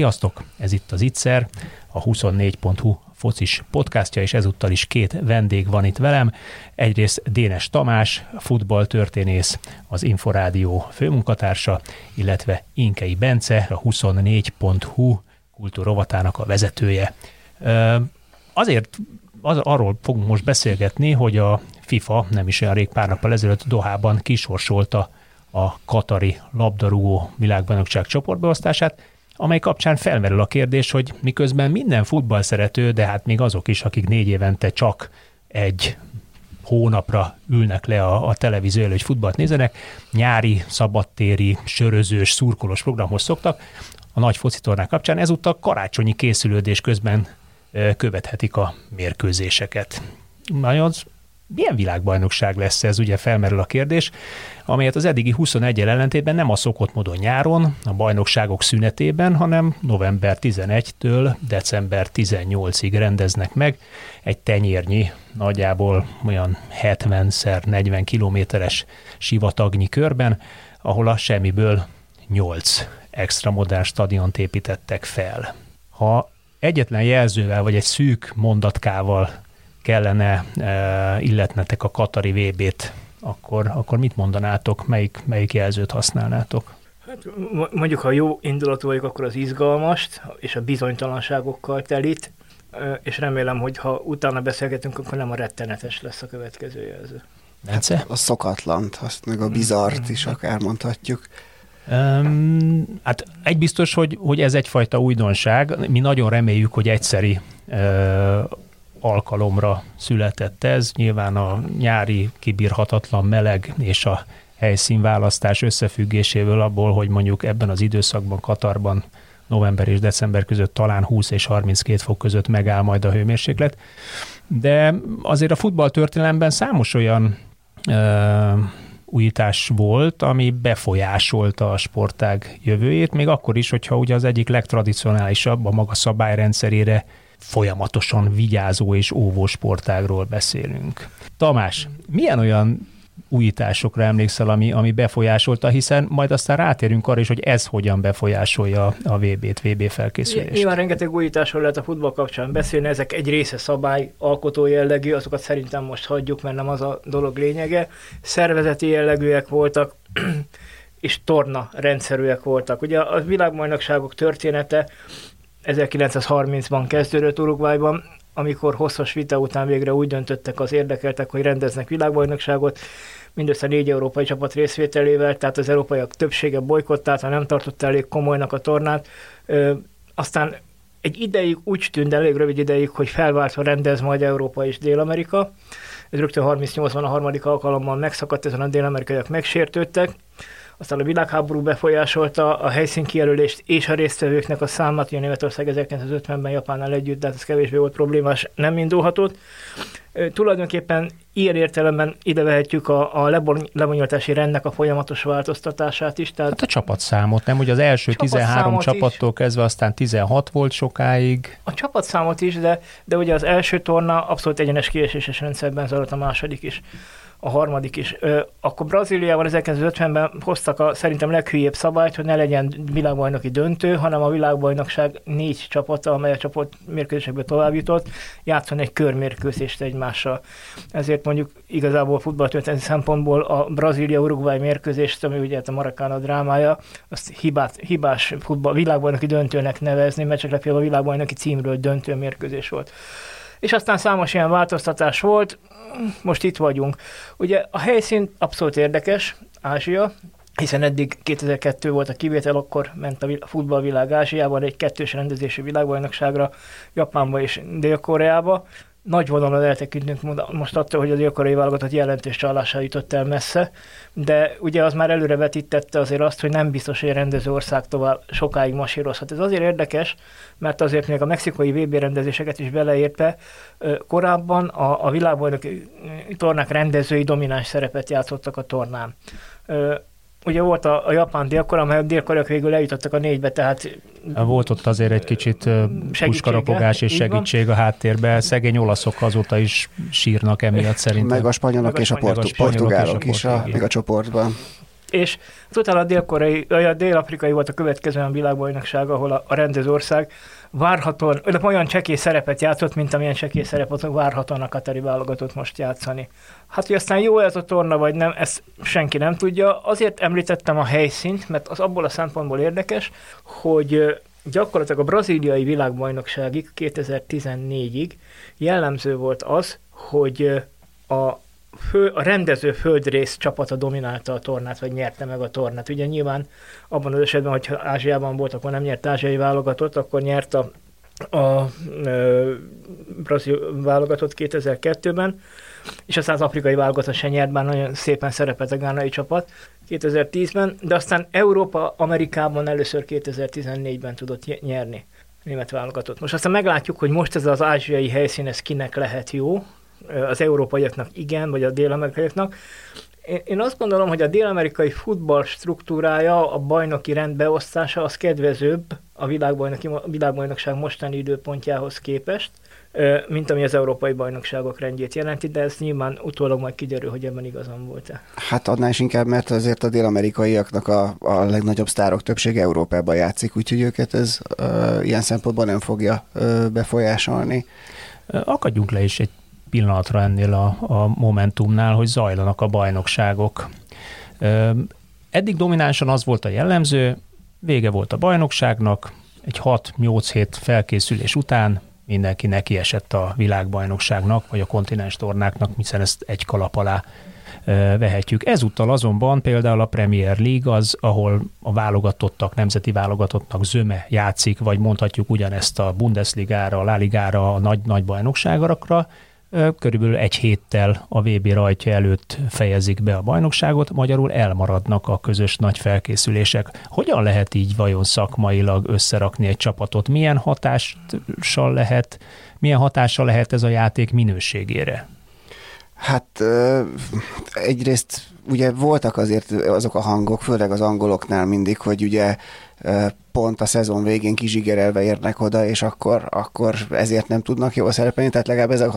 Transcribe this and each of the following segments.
Sziasztok! Ez itt az Ittszer, a 24.hu focis podcastja, és ezúttal is két vendég van itt velem. Egyrészt Dénes Tamás, futballtörténész, az Inforádió főmunkatársa, illetve Inkei Bence, a 24.hu kultúrovatának a vezetője. Azért az, arról fogunk most beszélgetni, hogy a FIFA nem is olyan rég pár nappal ezelőtt Dohában kisorsolta a Katari labdarúgó világbajnokság csoportbeosztását, amely kapcsán felmerül a kérdés, hogy miközben minden futball szerető, de hát még azok is, akik négy évente csak egy hónapra ülnek le a, a televízió elő, hogy futballt nézenek, nyári, szabadtéri, sörözős, szurkolós programhoz szoktak, a nagy focitornák kapcsán ezúttal karácsonyi készülődés közben követhetik a mérkőzéseket. Nagyon milyen világbajnokság lesz ez, ugye felmerül a kérdés, amelyet az eddigi 21 ellentétben nem a szokott módon nyáron, a bajnokságok szünetében, hanem november 11-től december 18-ig rendeznek meg egy tenyérnyi, nagyjából olyan 70 40 kilométeres sivatagnyi körben, ahol a semmiből 8 extra modern stadiont építettek fel. Ha egyetlen jelzővel vagy egy szűk mondatkával kellene e, illetnetek a Katari VB-t, akkor, akkor mit mondanátok, melyik, melyik jelzőt használnátok? Hát mondjuk, ha jó indulatú vagyok, akkor az izgalmast és a bizonytalanságokkal telit, e, és remélem, hogy ha utána beszélgetünk, akkor nem a rettenetes lesz a következő jelző. Hát a szokatlant, azt meg a bizart is akár mondhatjuk. Um, hát egy biztos, hogy, hogy ez egyfajta újdonság. Mi nagyon reméljük, hogy egyszeri uh, alkalomra született ez. Nyilván a nyári kibírhatatlan meleg és a helyszínválasztás összefüggéséből abból, hogy mondjuk ebben az időszakban Katarban november és december között talán 20 és 32 fok között megáll majd a hőmérséklet. De azért a futballtörténelemben számos olyan ö, újítás volt, ami befolyásolta a sportág jövőjét, még akkor is, hogyha ugye az egyik legtradicionálisabb a maga szabályrendszerére folyamatosan vigyázó és óvó sportágról beszélünk. Tamás, milyen olyan újításokra emlékszel, ami, ami befolyásolta, hiszen majd aztán rátérünk arra is, hogy ez hogyan befolyásolja a VB-t, VB felkészülést. Nyilván rengeteg újításról lehet a futball kapcsán beszélni, ezek egy része szabály, alkotó jellegű, azokat szerintem most hagyjuk, mert nem az a dolog lényege. Szervezeti jellegűek voltak, és torna rendszerűek voltak. Ugye a világbajnokságok története 1930-ban kezdődött Uruguayban, amikor hosszas vita után végre úgy döntöttek az érdekeltek, hogy rendeznek világbajnokságot, mindössze négy európai csapat részvételével, tehát az európaiak többsége bolykottált, ha nem tartott elég komolynak a tornát. Ö, aztán egy ideig úgy tűnt, elég rövid ideig, hogy felváltva rendez majd Európa és Dél-Amerika. Ez rögtön 38-ban a harmadik alkalommal megszakadt, ezen a dél-amerikaiak megsértődtek, aztán a világháború befolyásolta a helyszínkijelölést és a résztvevőknek a számát, ugye Németország 1950-ben Japánnal együtt, de hát ez kevésbé volt problémás, nem indulhatott. Tulajdonképpen ilyen értelemben ide vehetjük a, a lebonyolítási rendnek a folyamatos változtatását is. Tehát hát a csapatszámot, nem? Ugye az első 13 csapattól is. kezdve aztán 16 volt sokáig. A csapatszámot is, de, de ugye az első torna abszolút egyenes kieséses rendszerben zajlott a második is a harmadik is. Ö, akkor Brazíliával 1950-ben hoztak a szerintem leghülyébb szabályt, hogy ne legyen világbajnoki döntő, hanem a világbajnokság négy csapata, amely a csapat mérkőzésekbe tovább jutott, játszon egy körmérkőzést egymással. Ezért mondjuk igazából futballtörténeti szempontból a Brazília-Uruguay mérkőzést, ami ugye a Marakana drámája, azt hibát, hibás futball, világbajnoki döntőnek nevezni, mert csak a világbajnoki címről döntő mérkőzés volt és aztán számos ilyen változtatás volt, most itt vagyunk. Ugye a helyszín abszolút érdekes, Ázsia, hiszen eddig 2002 volt a kivétel, akkor ment a futballvilág Ázsiában egy kettős rendezési világbajnokságra, Japánba és Dél-Koreába. Nagy vonalon eltekintünk most attól, hogy a dél-koreai válogatott jelentős csalással jutott el messze, de ugye az már előre vetítette azért azt, hogy nem biztos, hogy a rendező ország tovább sokáig masírozhat. Ez azért érdekes, mert azért még a mexikai VB rendezéseket is beleérte, korábban a, a világbajnok tornák rendezői domináns szerepet játszottak a tornán ugye volt a, a japán délkor, amely a délkoreak végül eljutottak a négybe, tehát... Volt ott azért egy kicsit puskarapogás és segítség a háttérben. Szegény olaszok azóta is sírnak emiatt szerintem. Meg a spanyolok, és, a portu- és a portugálok is a, még a csoportban. És utána a dél-koreai, a dél-afrikai volt a következő a világbajnokság, ahol a, a rendezőország várhatóan, olyan csekély szerepet játszott, mint amilyen csekély szerepet várhatóan a Katari válogatott most játszani. Hát, hogy aztán jó ez a torna, vagy nem, ezt senki nem tudja. Azért említettem a helyszínt, mert az abból a szempontból érdekes, hogy gyakorlatilag a braziliai világbajnokságig 2014-ig jellemző volt az, hogy a fő, a rendező földrész csapata dominálta a tornát, vagy nyerte meg a tornát. Ugye nyilván abban az esetben, hogyha Ázsiában volt, akkor nem nyert ázsiai válogatott, akkor nyert a, a, a brazil válogatott 2002-ben, és aztán az afrikai válogatott se nyert, bár nagyon szépen szerepelt a gánai csapat 2010-ben, de aztán Európa Amerikában először 2014-ben tudott nyerni német válogatott. Most aztán meglátjuk, hogy most ez az ázsiai helyszín, ez kinek lehet jó, az európaiaknak igen, vagy a dél-amerikaiaknak. Én azt gondolom, hogy a dél-amerikai futball struktúrája, a bajnoki rendbeosztása az kedvezőbb a világbajnoki, a világbajnokság mostani időpontjához képest, mint ami az európai bajnokságok rendjét jelenti, de ez nyilván utólag majd kiderül, hogy ebben igazam volt-e. Hát annál is inkább, mert azért a dél-amerikaiaknak a, a legnagyobb sztárok többsége Európában játszik, úgyhogy őket ez uh, ilyen szempontból nem fogja uh, befolyásolni. Akadjunk le is egy pillanatra ennél a, a Momentumnál, hogy zajlanak a bajnokságok. Eddig dominánsan az volt a jellemző, vége volt a bajnokságnak, egy 6-8 hét felkészülés után mindenki neki esett a világbajnokságnak, vagy a kontinens tornáknak, hiszen ezt egy kalap alá vehetjük. Ezúttal azonban például a Premier League az, ahol a válogatottak, nemzeti válogatottnak zöme játszik, vagy mondhatjuk ugyanezt a Bundesligára, a Láligára, a nagy, nagy bajnokságokra, körülbelül egy héttel a VB rajtja előtt fejezik be a bajnokságot, magyarul elmaradnak a közös nagy felkészülések. Hogyan lehet így vajon szakmailag összerakni egy csapatot? Milyen hatással lehet, milyen hatással lehet ez a játék minőségére? Hát egyrészt ugye voltak azért azok a hangok, főleg az angoloknál mindig, hogy ugye pont a szezon végén kizsigerelve érnek oda, és akkor, akkor ezért nem tudnak jól szerepelni, tehát legalább ezek,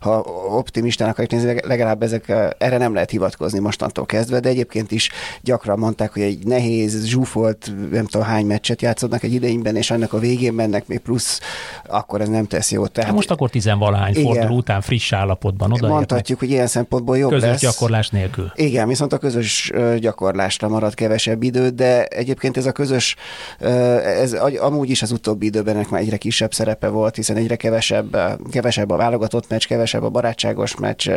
ha optimistának akarjuk nézni, legalább ezek, erre nem lehet hivatkozni mostantól kezdve, de egyébként is gyakran mondták, hogy egy nehéz, zsúfolt, nem tudom hány meccset játszodnak egy idejében, és annak a végén mennek még plusz, akkor ez nem tesz jót. Tehát, most akkor tizenvalahány forduló után friss állapotban oda Mondhatjuk, hogy ilyen szempontból jobb közös lesz. gyakorlás nélkül. Igen, viszont a közös gyakorlásra marad kevesebb idő, de egyébként ez a közös ez amúgy is az utóbbi időben ennek már egyre kisebb szerepe volt, hiszen egyre kevesebb, kevesebb a válogatott meccs, kevesebb a barátságos meccs,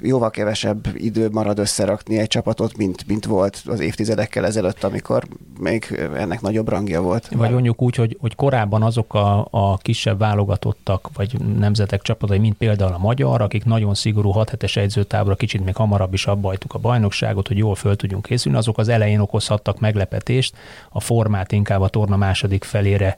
jóval kevesebb idő marad összerakni egy csapatot, mint, mint volt az évtizedekkel ezelőtt, amikor még ennek nagyobb rangja volt. Vagy mondjuk úgy, hogy, hogy korábban azok a, a kisebb válogatottak, vagy nemzetek csapatai, mint például a magyar, akik nagyon szigorú 6 hetes edzőtábra kicsit még hamarabb is abbajtuk a bajnokságot, hogy jól föl tudjunk készülni, azok az elején okozhattak meglepetést, a formát inkább a torna második felére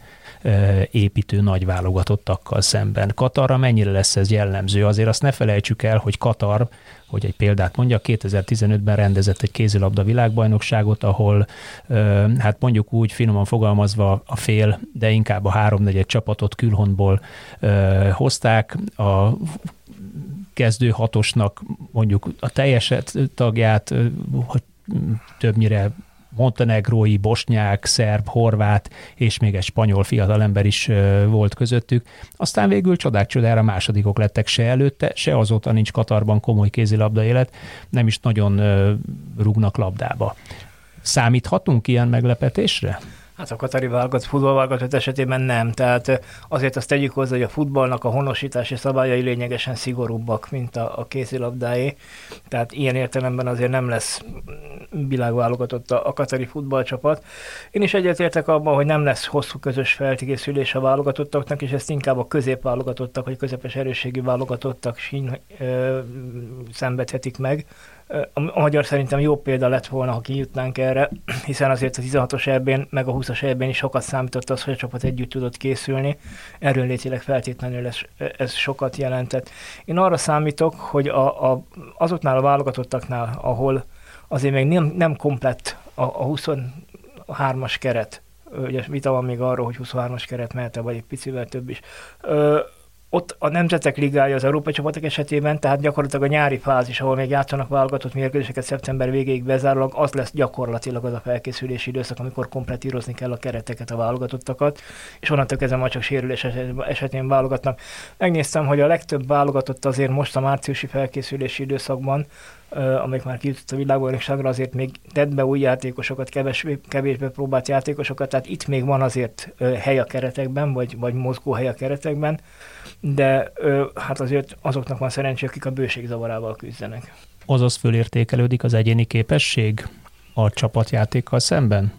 építő nagy válogatottakkal szemben. Katarra mennyire lesz ez jellemző? Azért azt ne felejtsük el, hogy Katar, hogy egy példát mondja, 2015-ben rendezett egy kézilabda világbajnokságot, ahol hát mondjuk úgy finoman fogalmazva a fél, de inkább a háromnegyed csapatot külhontból hozták, a kezdő hatosnak mondjuk a teljes tagját, többnyire montenegrói, bosnyák, szerb, horvát és még egy spanyol fiatalember is volt közöttük. Aztán végül csodák csodára másodikok lettek se előtte, se azóta nincs Katarban komoly kézilabda élet, nem is nagyon rúgnak labdába. Számíthatunk ilyen meglepetésre? Hát a katari válogatott, futballválogatott esetében nem. Tehát azért azt tegyük hozzá, hogy a futballnak a honosítási szabályai lényegesen szigorúbbak, mint a, a kézilabdáé. Tehát ilyen értelemben azért nem lesz világválogatott a, a katari futballcsapat. Én is egyetértek abban, hogy nem lesz hosszú közös felkészülés a válogatottaknak, és ezt inkább a középválogatottak, vagy közepes erősségű válogatottak sín ö, szenvedhetik meg a magyar szerintem jó példa lett volna, ha kijutnánk erre, hiszen azért a 16-os ebben, meg a 20-as ebben is sokat számított az, hogy a csapat együtt tudott készülni. Erről létileg feltétlenül ez, ez sokat jelentett. Én arra számítok, hogy a, a, azoknál a válogatottaknál, ahol azért még nem, nem komplett a, a 23-as keret, ugye vita van még arról, hogy 23-as keret mehet vagy egy picivel több is, ott a Nemzetek Ligája az Európai csapatok esetében, tehát gyakorlatilag a nyári fázis, ahol még játszanak válogatott mérkőzéseket szeptember végéig bezárólag, az lesz gyakorlatilag az a felkészülési időszak, amikor kompletírozni kell a kereteket, a válogatottakat, és onnantól kezdve már csak sérülés esetén válogatnak. Megnéztem, hogy a legtöbb válogatott azért most a márciusi felkészülési időszakban amik már kijutott a világbajnokságra, azért még tett be új játékosokat, kevésbé, kevésbé próbált játékosokat, tehát itt még van azért hely a keretekben, vagy, vagy mozgó hely a keretekben, de hát azért azoknak van szerencsé, akik a bőség zavarával küzdenek. Azaz fölértékelődik az egyéni képesség a csapatjátékkal szemben?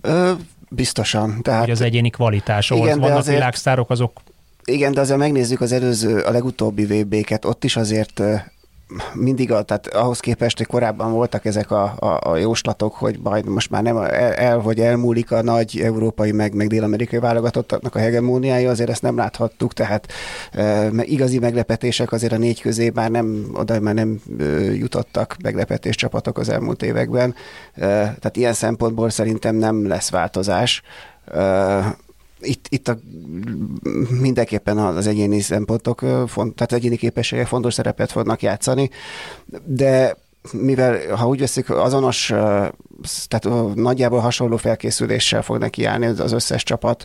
Ö, biztosan. Tehát, Hogy az egyéni kvalitás, ahol igen, vannak azért, világsztárok, azok igen, de azért megnézzük az előző, a legutóbbi VB-ket, ott is azért mindig, a, tehát ahhoz képest, hogy korábban voltak ezek a, a, a jóslatok, hogy majd most már nem el, el vagy elmúlik a nagy európai, meg, meg dél-amerikai válogatottaknak a hegemóniája, azért ezt nem láthattuk, tehát e, igazi meglepetések azért a négy közé már nem, oda már nem e, jutottak meglepetés csapatok az elmúlt években, e, tehát ilyen szempontból szerintem nem lesz változás. E, itt, itt a, mindenképpen az egyéni szempontok, font, tehát egyéni képességek fontos szerepet fognak játszani, de mivel, ha úgy veszik, azonos tehát nagyjából hasonló felkészüléssel fog nekiállni az összes csapat.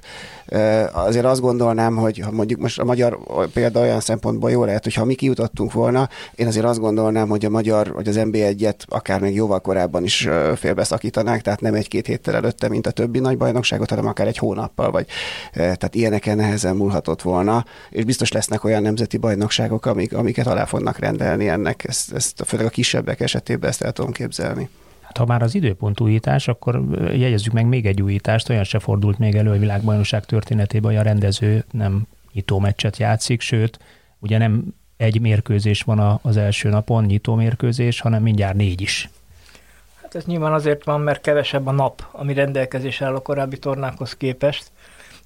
Azért azt gondolnám, hogy ha mondjuk most a magyar példa olyan szempontból jó lehet, hogy ha mi kijutottunk volna, én azért azt gondolnám, hogy a magyar, vagy az NB1-et akár még jóval korábban is félbeszakítanák, tehát nem egy-két héttel előtte, mint a többi nagy bajnokságot, hanem akár egy hónappal, vagy tehát ilyeneken nehezen múlhatott volna, és biztos lesznek olyan nemzeti bajnokságok, amik, amiket alá fognak rendelni ennek, ezt, ezt főleg a kisebbek esetében ezt el tudom képzelni. Ha már az időpont újítás, akkor jegyezzük meg még egy újítást, olyan se fordult még elő a világbajnokság történetében, hogy a rendező nem nyitó meccset játszik, sőt, ugye nem egy mérkőzés van az első napon, nyitó mérkőzés, hanem mindjárt négy is. Hát ez nyilván azért van, mert kevesebb a nap, ami rendelkezés áll a korábbi tornákhoz képest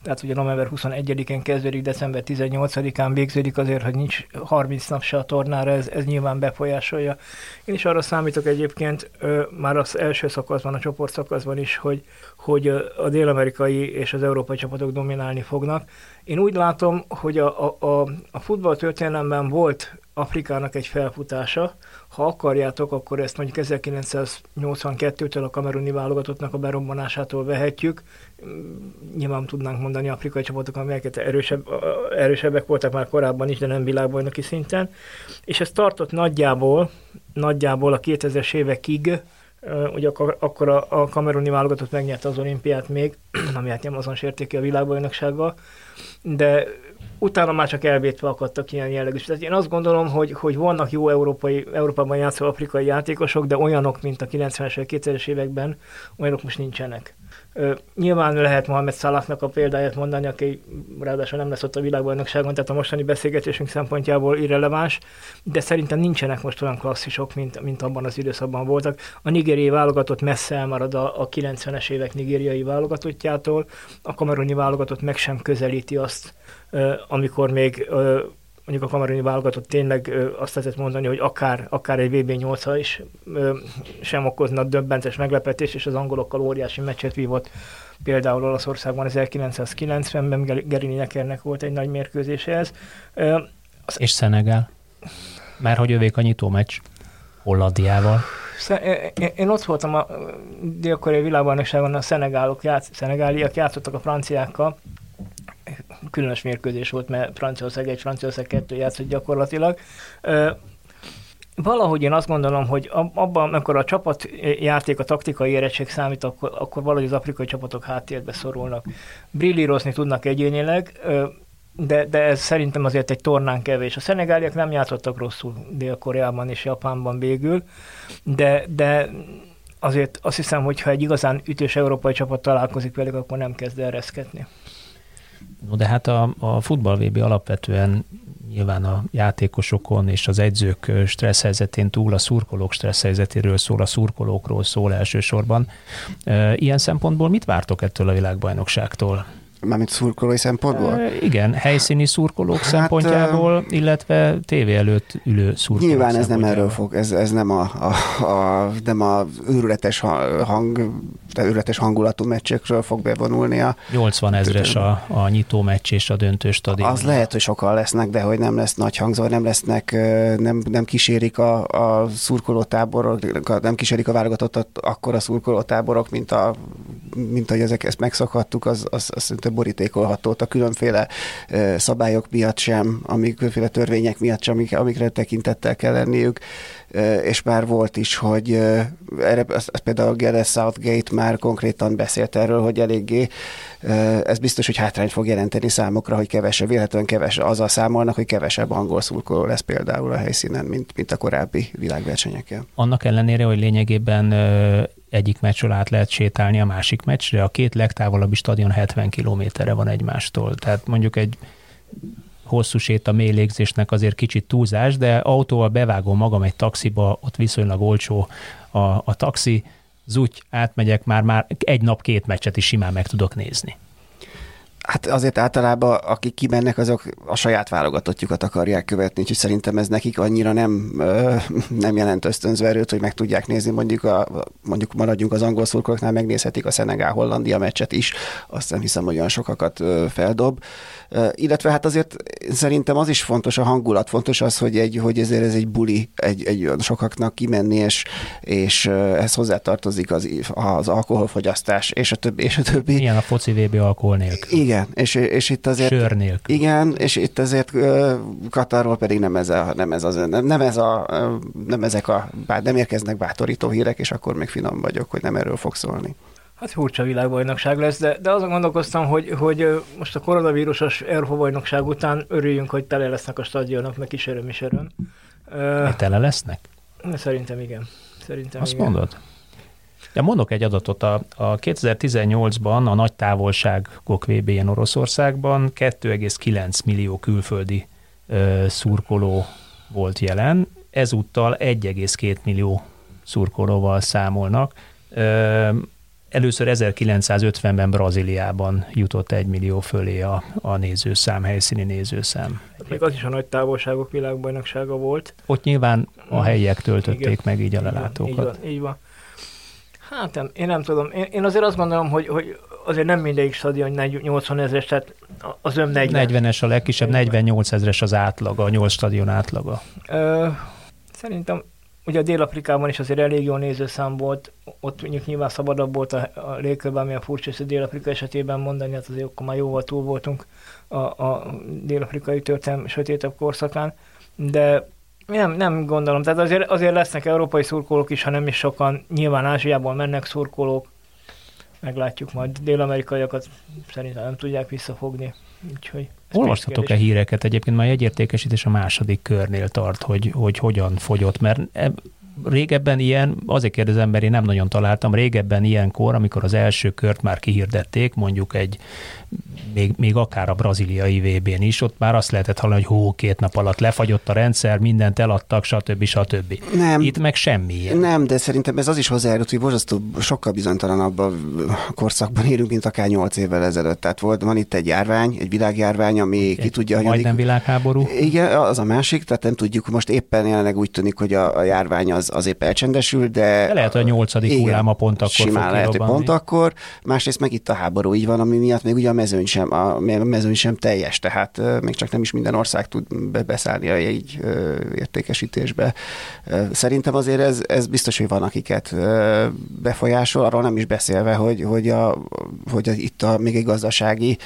tehát ugye november 21-én kezdődik, december 18-án végződik azért, hogy nincs 30 nap se a tornára, ez, ez nyilván befolyásolja. Én is arra számítok egyébként, már az első szakaszban, a csoport szakaszban is, hogy, hogy a dél-amerikai és az európai csapatok dominálni fognak. Én úgy látom, hogy a, a, a, a futball történelemben volt Afrikának egy felfutása, ha akarjátok, akkor ezt mondjuk 1982-től a kameruni válogatottnak a berobbanásától vehetjük. Nyilván tudnánk mondani afrikai csapatok, amelyeket erősebb, erősebbek voltak már korábban is, de nem világbajnoki szinten. És ez tartott nagyjából, nagyjából a 2000-es évekig, ugye akkor, akkor a, a kameruni válogatott megnyerte az olimpiát még, ami hát nem azon sérték ki a világbajnoksággal, de utána már csak elvétve akadtak ilyen jellegű. Tehát én azt gondolom, hogy, hogy vannak jó európai, Európában játszó afrikai játékosok, de olyanok, mint a 90-es, 2000-es években, olyanok most nincsenek. Nyilván lehet Mohamed Salahnak a példáját mondani, aki ráadásul nem lesz ott a világbajnokságon, tehát a mostani beszélgetésünk szempontjából irreleváns, de szerintem nincsenek most olyan klasszisok, mint, mint abban az időszakban voltak. A nigériai válogatott messze elmarad a, a 90-es évek nigériai válogatottjától, a kameruni válogatott meg sem közelíti azt, amikor még mondjuk a kameruni válogatott tényleg azt lehetett mondani, hogy akár, akár egy VB8-a is sem okozna döbbentes meglepetés, és az angolokkal óriási meccset vívott. Például Olaszországban 1990-ben Gerini Nekernek volt egy nagy mérkőzése ez. Az... És Szenegál? Mert hogy övék a nyitó meccs Hollandiával. Én ott voltam a dél-koreai világbajnokságon, a szenegálok játsz, szenegáliak játszottak a franciákkal, különös mérkőzés volt, mert Franciaország egy, Franciaország kettő játszott gyakorlatilag. valahogy én azt gondolom, hogy abban, amikor a csapat játék, a taktikai érettség számít, akkor, akkor valahogy az afrikai csapatok háttérbe szorulnak. Brillírozni tudnak egyénileg, de, de ez szerintem azért egy tornán kevés. A szenegáliak nem játszottak rosszul Dél-Koreában és Japánban végül, de, de azért azt hiszem, hogy ha egy igazán ütős európai csapat találkozik velük, akkor nem kezd ereszkedni. No, de hát a, a futball VB alapvetően nyilván a játékosokon és az edzők stressz helyzetén túl a szurkolók stressz helyzetéről szól, a szurkolókról szól elsősorban. Ilyen szempontból mit vártok ettől a világbajnokságtól? Mármint szurkolói szempontból? E, igen, helyszíni szurkolók hát, szempontjából, illetve tévé előtt ülő szurkolók Nyilván ez nem erről fog, ez, ez nem a, a, a, nem a őrületes hang, de őrületes hangulatú meccsekről fog bevonulni a... 80 ezres a, a nyitó meccs és a döntő stadion. Az lehet, hogy sokan lesznek, de hogy nem lesz nagy hangzó, nem lesznek, nem, nem kísérik a, a szurkolótáborok, nem kísérik a válogatottat akkor a szurkolótáborok, mint, a, mint ahogy ezek, ezt megszokhattuk, az, az, az szerintem borítékolható a különféle szabályok miatt sem, amik különféle törvények miatt sem, amik, amikre tekintettel kell lenniük és már volt is, hogy erre, az például Gareth Southgate már konkrétan beszélt erről, hogy eléggé ez biztos, hogy hátrányt fog jelenteni számokra, hogy kevesebb, véletlenül kevesebb, azzal számolnak, hogy kevesebb angol szurkoló lesz például a helyszínen, mint, mint a korábbi világversenyeken. Annak ellenére, hogy lényegében egyik meccsről át lehet sétálni a másik meccsre, a két legtávolabbi stadion 70 kilométerre van egymástól. Tehát mondjuk egy hosszú sét a mély légzésnek azért kicsit túlzás, de autóval bevágom magam egy taxiba, ott viszonylag olcsó a, a taxi, zúgy, átmegyek, már, már egy nap két meccset is simán meg tudok nézni. Hát azért általában, akik kimennek, azok a saját válogatottjukat akarják követni, úgyhogy szerintem ez nekik annyira nem, nem jelent ösztönző erőt, hogy meg tudják nézni, mondjuk, a, mondjuk maradjunk az angol szurkolóknál, megnézhetik a Szenegál-Hollandia meccset is, azt nem hiszem, hogy olyan sokakat feldob. Illetve hát azért szerintem az is fontos, a hangulat fontos az, hogy, egy, hogy ezért ez egy buli, egy, egy sokaknak kimenni, és, és ez hozzátartozik az, az alkoholfogyasztás, és a többi, és a többi. Ilyen a foci VB alkohol nélkül. Igen, és, és itt azért... Sör nélkül. Igen, és itt azért Katarról pedig nem ez, a, nem ez az, nem, nem ez a, nem ezek a, bár nem érkeznek bátorító hírek, és akkor még finom vagyok, hogy nem erről fog szólni. Hát furcsa világbajnokság lesz, de, de azon gondolkoztam, hogy, hogy most a koronavírusos Európa bajnokság után örüljünk, hogy tele lesznek a stadionok, meg is öröm is öröm. Uh, tele lesznek? Szerintem igen. Szerintem Azt igen. mondod? Ja, mondok egy adatot. A, a 2018-ban a nagy távolságok VB-n Oroszországban 2,9 millió külföldi ö, szurkoló volt jelen, ezúttal 1,2 millió szurkolóval számolnak. Ö, Először 1950-ben Brazíliában jutott egy millió fölé a, a nézőszám, helyszíni nézőszám. Még az is a nagy távolságok világbajnoksága volt. Ott nyilván a helyiek töltötték Igen. meg így a lelátókat. Így van, így van. Hát nem, én nem tudom. Én, én azért azt gondolom, hogy, hogy azért nem mindegyik stadion 80 ezres, tehát az ön 40. 40-es a legkisebb, 48 ezres az átlaga, a 8 stadion átlaga. Ö, szerintem ugye a Dél-Afrikában is azért elég jó nézőszám volt, ott mondjuk nyilván szabadabb volt a, a légkörben, ami a furcsa, hogy Dél-Afrika esetében mondani, hát azért akkor már jóval túl voltunk a, a dél-afrikai történelem sötétebb korszakán, de nem, nem gondolom, tehát azért, azért lesznek európai szurkolók is, ha nem is sokan, nyilván Ázsiából mennek szurkolók, meglátjuk majd, dél-amerikaiakat szerintem nem tudják visszafogni, úgyhogy Olvastatok-e híreket? Egyébként már egyértékesítés a második körnél tart, hogy, hogy hogyan fogyott, mert régebben ilyen, azért kérdezem, mert én nem nagyon találtam, régebben ilyenkor, amikor az első kört már kihirdették, mondjuk egy még, még akár a braziliai VB-n is, ott már azt lehetett hallani, hogy hó, két nap alatt lefagyott a rendszer, mindent eladtak, stb. stb. Nem. Itt meg semmi ilyen. Nem, de szerintem ez az is hozzájárult, hogy borzasztó sokkal bizonytalanabb a korszakban élünk, mint akár nyolc évvel ezelőtt. Tehát volt, van itt egy járvány, egy világjárvány, ami egy ki tudja, hogy Majdnem világháború. Igen, az a másik, tehát nem tudjuk, most éppen jelenleg úgy tűnik, hogy a, a járvány az, azért elcsendesül, de... de lehet, hogy a nyolcadik hullám a pont akkor Simán lehet, hogy pont akkor. Másrészt meg itt a háború így van, ami miatt még ugye a mezőny sem, a mezőny sem teljes, tehát még csak nem is minden ország tud beszállni a így értékesítésbe. Szerintem azért ez, ez biztos, hogy van, akiket befolyásol, arról nem is beszélve, hogy, hogy, a, hogy a, itt a, még egy gazdasági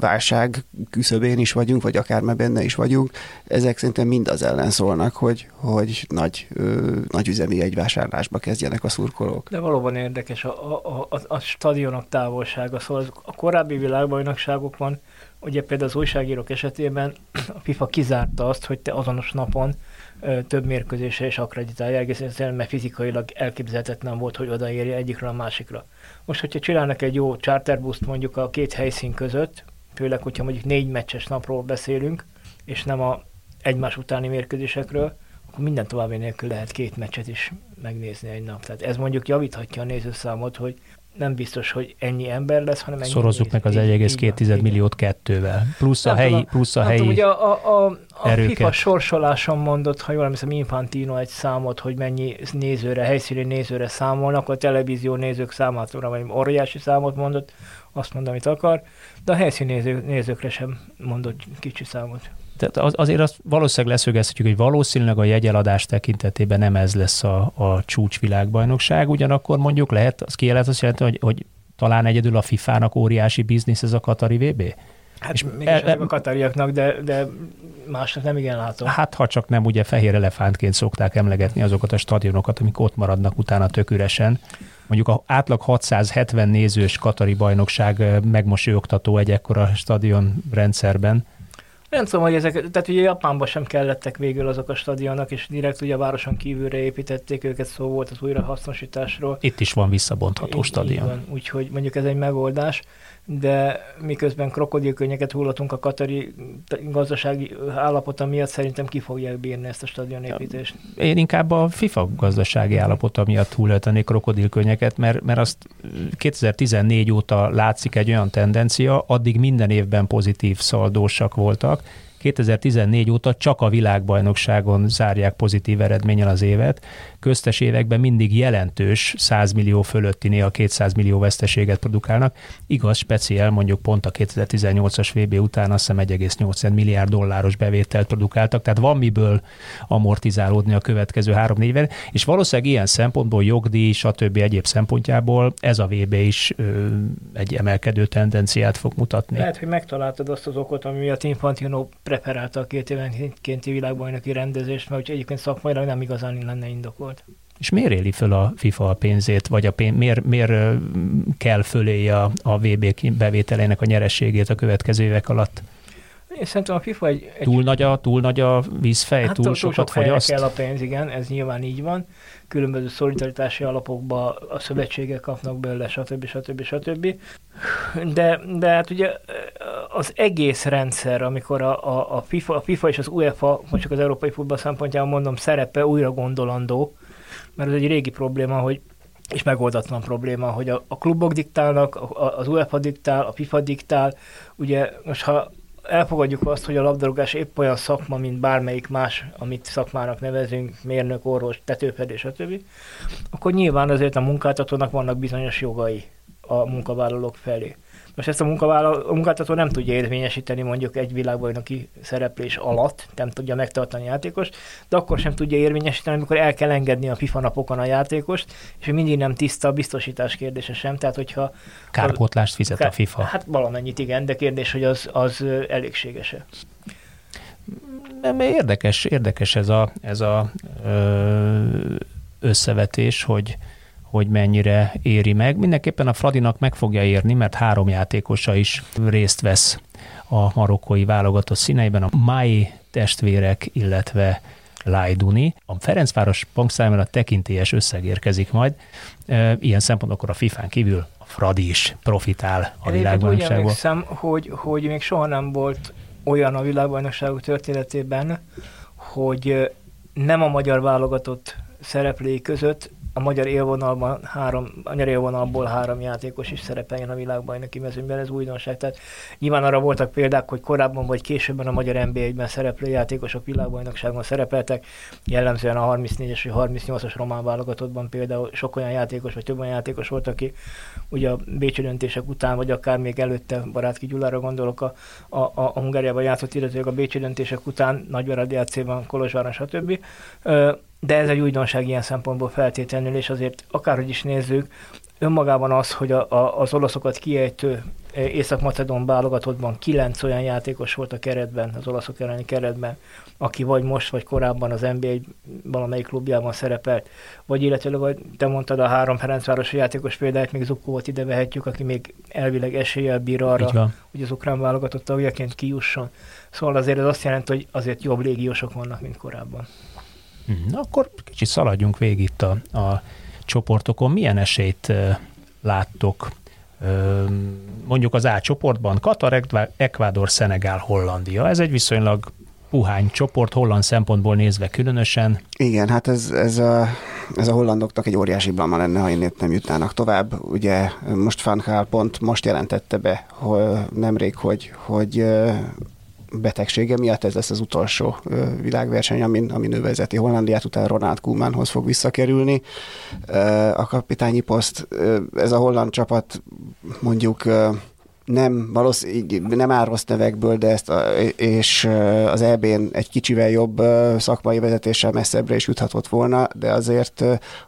válság küszöbén is vagyunk, vagy akár benne is vagyunk. Ezek szerintem mind az ellen szólnak, hogy, hogy nagy, ö, nagy üzemi egyvásárlásba kezdjenek a szurkolók. De valóban érdekes a, a, a, a stadionok távolsága. Szóval a korábbi világbajnokságokban, ugye például az újságírók esetében a FIFA kizárta azt, hogy te azonos napon ö, több mérkőzésre is akreditálja, egész egyszerűen, mert fizikailag elképzelhetetlen volt, hogy odaérje egyikről a másikra. Most, hogyha csinálnak egy jó charterbuszt mondjuk a két helyszín között, főleg, hogyha mondjuk négy meccses napról beszélünk, és nem a egymás utáni mérkőzésekről, minden további nélkül lehet két meccset is megnézni egy nap. Tehát ez mondjuk javíthatja a nézőszámot, hogy nem biztos, hogy ennyi ember lesz, hanem ennyi Szorozzuk meg az 1,2 milliót kettővel. Plusz a helyi, plusz a helyi tudom, ugye a, a, a, a FIFA sorsoláson mondott, ha jól emlékszem, Infantino egy számot, hogy mennyi nézőre, helyszíni nézőre számolnak, a televízió nézők számára, vagy óriási számot mondott, azt mondom, amit akar, de a helyszíni néző, nézőkre sem mondott kicsi számot. Tehát az, azért azt valószínűleg leszögezhetjük, hogy valószínűleg a jegyeladás tekintetében nem ez lesz a, a csúcsvilágbajnokság, ugyanakkor mondjuk lehet, az ki lehet azt jelenti, hogy, hogy talán egyedül a FIFA-nak óriási biznisz ez a Katari VB? Hát és mégis e, a katariaknak, de, de másnak nem igen látom. Hát ha csak nem ugye fehér elefántként szokták emlegetni azokat a stadionokat, amik ott maradnak utána tök üresen. Mondjuk a átlag 670 nézős katari bajnokság megmosolyogtató egy ekkora stadion rendszerben, nem tudom, hogy ezek, tehát ugye Japánban sem kellettek végül azok a stadionok, és direkt ugye a városon kívülre építették őket, szó volt az újrahasznosításról. Itt is van visszabontható stadion. úgyhogy mondjuk ez egy megoldás de miközben krokodilkönnyeket hullatunk a katari gazdasági állapota miatt, szerintem ki fogják bírni ezt a stadionépítést. Én inkább a FIFA gazdasági állapota miatt hullatanék krokodilkönnyeket, mert, mert azt 2014 óta látszik egy olyan tendencia, addig minden évben pozitív szaldósak voltak, 2014 óta csak a világbajnokságon zárják pozitív eredménnyel az évet. Köztes években mindig jelentős 100 millió fölötti, néha 200 millió veszteséget produkálnak. Igaz, speciál mondjuk pont a 2018-as VB után azt hiszem 1,8 milliárd dolláros bevételt produkáltak, tehát van miből amortizálódni a következő három éven, és valószínűleg ilyen szempontból jogdíj, stb. egyéb szempontjából ez a VB is ö, egy emelkedő tendenciát fog mutatni. Lehet, hogy megtaláltad azt az okot, ami miatt Infantino preferálta a két évenkénti világbajnoki rendezést, mert egyébként szakmailag nem igazán lenne indokolt. És miért éli föl a FIFA a pénzét, vagy a pénz, miért, miért kell fölé a, a VB bevételének a nyerességét a következő évek alatt? Én szerintem a FIFA egy... egy túl, nagy a, túl nagy a vízfej, hát túl, túl sokat sok fogyaszt? kell a pénz, igen, ez nyilván így van. Különböző szolidaritási alapokba a szövetségek kapnak belőle, stb. stb. stb. De, de hát ugye az egész rendszer, amikor a, a, a, FIFA, a FIFA és az UEFA, most csak az európai futball szempontjából mondom, szerepe újra gondolandó, mert ez egy régi probléma, hogy és megoldatlan probléma, hogy a, a klubok diktálnak, a, az UEFA diktál, a FIFA diktál. Ugye most ha elfogadjuk azt, hogy a labdarúgás épp olyan szakma, mint bármelyik más, amit szakmának nevezünk, mérnök, orvos, tetőfedés, stb., akkor nyilván azért a munkáltatónak vannak bizonyos jogai a munkavállalók felé. Most ezt a, a munkáltató nem tudja érvényesíteni mondjuk egy világbajnoki szereplés alatt, nem tudja megtartani a játékos, de akkor sem tudja érvényesíteni, amikor el kell engedni a FIFA napokon a játékost, és mindig nem tiszta a biztosítás kérdése sem. Tehát, hogyha Kárpótlást fizet a FIFA. Hát valamennyit igen, de kérdés, hogy az, az elégséges-e. Nem, érdekes, érdekes ez a, ez a ö, összevetés, hogy, hogy mennyire éri meg. Mindenképpen a Fradinak meg fogja érni, mert három játékosa is részt vesz a marokkói válogatott színeiben, a Mai testvérek, illetve Lajduni. A Ferencváros bankszámára tekintélyes összeg érkezik majd. Ilyen szempontból a FIFA-n kívül a Fradi is profitál a világbajnokságból. Én hogy, hogy még soha nem volt olyan a világbajnokságok történetében, hogy nem a magyar válogatott szereplői között a magyar élvonalban három, a magyar élvonalból három játékos is szerepeljen a világbajnoki mezőnyben, ez újdonság. Tehát nyilván arra voltak példák, hogy korábban vagy későbben a magyar NBA-ben szereplő játékosok világbajnokságon szerepeltek, jellemzően a 34-es vagy 38-as román válogatottban például sok olyan játékos, vagy több olyan játékos volt, aki ugye a Bécsi döntések után, vagy akár még előtte, Barátki Gyulára gondolok, a, a, a, a Hungáriában játszott, illetve a Bécsi döntések után, Nagyvárad játszében, Kolozsváron, stb de ez egy újdonság ilyen szempontból feltétlenül, és azért akárhogy is nézzük, önmagában az, hogy a, a, az olaszokat kiejtő e, Észak-Macedón válogatottban kilenc olyan játékos volt a keretben, az olaszok elleni keretben, aki vagy most, vagy korábban az NBA valamelyik klubjában szerepelt, vagy illetve, vagy te mondtad a három Ferencvárosi játékos példáját, még Zukót ide vehetjük, aki még elvileg eséllyel bír arra, hogy az ukrán válogatott tagjaként kijusson. Szóval azért ez azt jelenti, hogy azért jobb légiósok vannak, mint korábban. Na, akkor kicsit szaladjunk végig itt a, a csoportokon. Milyen esélyt láttok mondjuk az A csoportban? Katar, Ekvádor, Szenegál, Hollandia. Ez egy viszonylag puhány csoport, holland szempontból nézve különösen. Igen, hát ez, ez, a, ez a hollandoknak egy óriási blama lenne, ha innét nem jutnának tovább. Ugye most Van pont most jelentette be hogy nemrég, hogy, hogy betegsége miatt ez lesz az utolsó világverseny, amin, amin ő vezeti Hollandiát, utána Ronald Koemanhoz fog visszakerülni. A kapitányi poszt, ez a holland csapat mondjuk nem, valószínűleg nem áll rossz nevekből, de ezt a, és az EB-n egy kicsivel jobb szakmai vezetéssel messzebbre is juthatott volna, de azért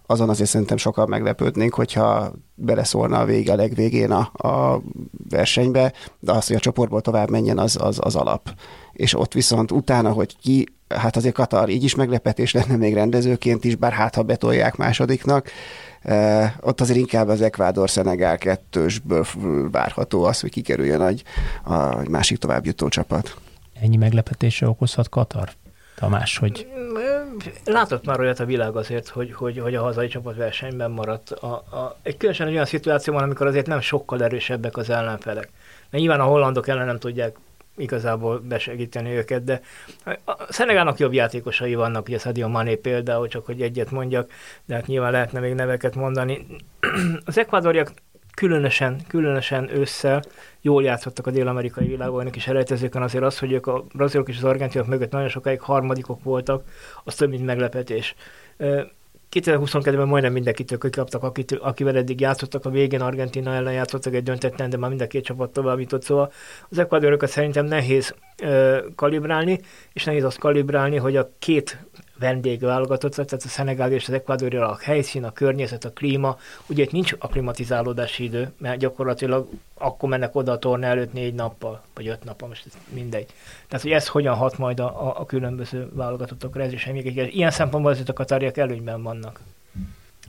azon azért szerintem sokan meglepődnénk, hogyha beleszólna a vége a legvégén a, a versenybe, de az, hogy a csoportból tovább menjen, az, az, az alap. És ott viszont utána, hogy ki, hát azért Katar így is meglepetés lenne még rendezőként is, bár hát ha betolják másodiknak, ott azért inkább az Ekvádor-Szenegál kettősből várható az, hogy kikerüljön egy, a, egy másik továbbjutó csapat. Ennyi meglepetésre okozhat Katar? Tamás, hogy... Látott már olyat a világ azért, hogy, hogy, hogy a hazai csapat versenyben maradt. A, a, egy különösen olyan szituációban, amikor azért nem sokkal erősebbek az ellenfelek. Mert nyilván a hollandok ellen nem tudják igazából besegíteni őket, de a Szenegának jobb játékosai vannak, ugye Sadio Mané például, csak hogy egyet mondjak, de hát nyilván lehetne még neveket mondani. Az ekvádoriak különösen, különösen ősszel jól játszottak a dél-amerikai világbajnok is elejtezőken, azért az, hogy ők a brazilok és az argentinok mögött nagyon sokáig harmadikok voltak, az több, mint meglepetés. 2022-ben majdnem mindenkitől kikaptak, akit, akivel eddig játszottak, a végén Argentina ellen játszottak egy döntetlen, de már mind a két csapat tovább jutott, szóval az ekvádorokat szerintem nehéz ö, kalibrálni, és nehéz azt kalibrálni, hogy a két vendégválogatott, tehát a Szenegál és az Ekvádori a helyszín, a környezet, a klíma, ugye itt nincs aklimatizálódási idő, mert gyakorlatilag akkor mennek oda a torna előtt négy nappal, vagy öt nappal, most ez mindegy. Tehát, hogy ez hogyan hat majd a, a, a különböző válogatottokra, ez is egy Ilyen szempontból azért a katáriak előnyben vannak.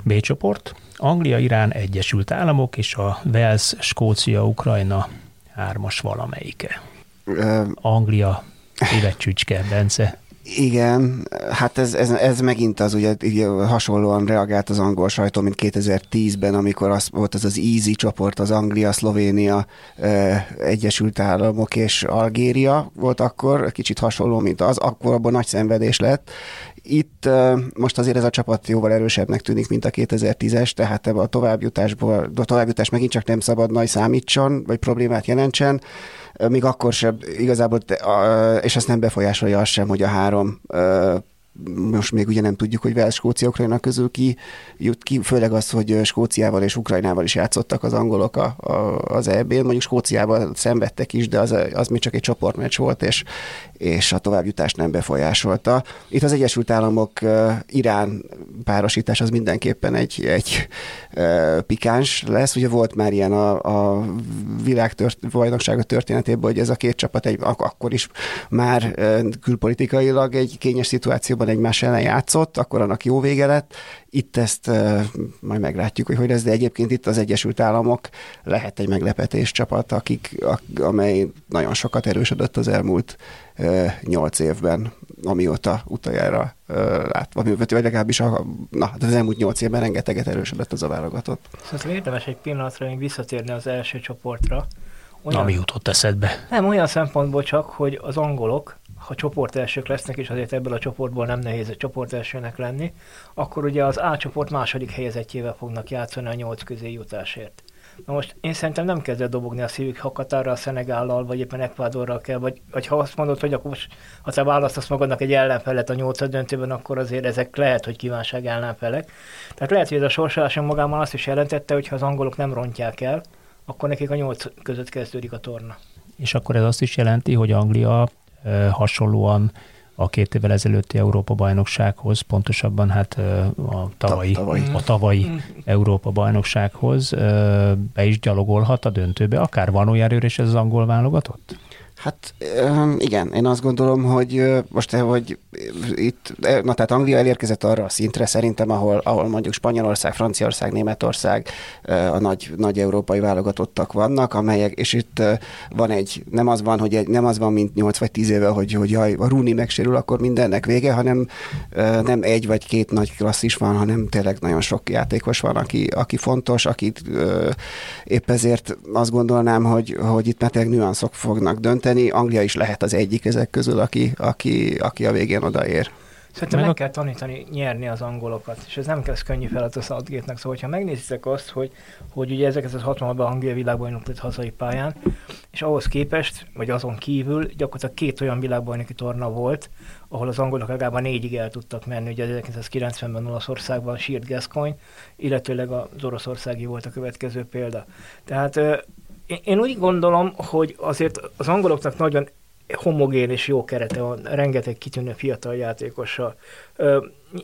B csoport, Anglia, Irán, Egyesült Államok és a Wales, Skócia, Ukrajna hármas valamelyike. Anglia, évetcsücske, Bence. Igen, hát ez, ez, ez megint az ugye hasonlóan reagált az angol sajtó, mint 2010-ben, amikor az volt az az easy csoport, az Anglia, Szlovénia, Egyesült Államok és Algéria volt akkor, kicsit hasonló, mint az, akkor abban nagy szenvedés lett. Itt most azért ez a csapat jóval erősebbnek tűnik, mint a 2010-es, tehát ebbe a továbbjutásból, a továbbjutás megint csak nem szabad nagy számítson, vagy problémát jelentsen még akkor sem igazából, és ezt nem befolyásolja az sem, hogy a három most még ugye nem tudjuk, hogy Wales, Skócia, Ukrajna közül ki jut ki, főleg az, hogy Skóciával és Ukrajnával is játszottak az angolok a, a, az EB-n, mondjuk Skóciával szenvedtek is, de az, az még csak egy csoportmeccs volt, és, és a továbbjutást nem befolyásolta. Itt az Egyesült Államok Irán párosítás az mindenképpen egy, egy pikáns lesz. Ugye volt már ilyen a, a világ tört, történetében, hogy ez a két csapat egy, ak- akkor is már külpolitikailag egy kényes szituációban egymás ellen játszott, akkor annak jó vége lett. Itt ezt majd meglátjuk, hogy hogy lesz, de egyébként itt az Egyesült Államok lehet egy meglepetés csapat, akik, amely nagyon sokat erősödött az elmúlt nyolc évben, amióta utoljára látva, vagy legalábbis a, na, az elmúlt nyolc évben rengeteget erősödött az a válogatott. Szóval érdemes egy pillanatra még visszatérni az első csoportra. Olyan, Ami jutott eszedbe. Nem, olyan szempontból csak, hogy az angolok, ha csoport elsők lesznek, és azért ebből a csoportból nem nehéz egy csoport elsőnek lenni, akkor ugye az A csoport második helyezettjével fognak játszani a nyolc közé jutásért. Na most én szerintem nem kezdett dobogni a szívük, ha Katarra, a Szenegállal, vagy éppen Ekvádorral kell, vagy, vagy ha azt mondod, hogy akkor most, ha te választasz magadnak egy ellenfelet a nyolcad döntőben, akkor azért ezek lehet, hogy kívánság ellenfelek. Tehát lehet, hogy ez a sorsoláson magában azt is jelentette, hogy ha az angolok nem rontják el, akkor nekik a nyolc között kezdődik a torna. És akkor ez azt is jelenti, hogy Anglia hasonlóan a két évvel ezelőtti Európa-bajnoksághoz, pontosabban hát a tavalyi, tavalyi. a tavalyi mm. Európa-bajnoksághoz be is gyalogolhat a döntőbe. Akár van olyan erős ez az angol válogatott? Hát igen, én azt gondolom, hogy most, hogy itt, na tehát Anglia elérkezett arra a szintre szerintem, ahol, ahol mondjuk Spanyolország, Franciaország, Németország a nagy, nagy európai válogatottak vannak, amelyek, és itt van egy, nem az van, hogy egy, nem az van, mint 8 vagy 10 éve, hogy, hogy jaj, a Rúni megsérül, akkor mindennek vége, hanem nem egy vagy két nagy klasszis van, hanem tényleg nagyon sok játékos van, aki, aki fontos, akit épp ezért azt gondolnám, hogy, hogy itt már tényleg nüanszok fognak dönteni, segíteni. Anglia is lehet az egyik ezek közül, aki, aki, aki a végén odaér. Szerintem meg, meg kell tanítani nyerni az angolokat, és ez nem kezd könnyű feladat a Southgate-nek. Szóval, ha megnézitek azt, hogy, hogy ugye ezeket az 60 ban Anglia világbajnok lett hazai pályán, és ahhoz képest, vagy azon kívül gyakorlatilag két olyan világbajnoki torna volt, ahol az angolok legalább négyig el tudtak menni, ugye 1990-ben Olaszországban sírt Gascoigne, illetőleg az oroszországi volt a következő példa. Tehát én úgy gondolom, hogy azért az angoloknak nagyon homogén és jó kerete van, rengeteg kitűnő fiatal játékossal.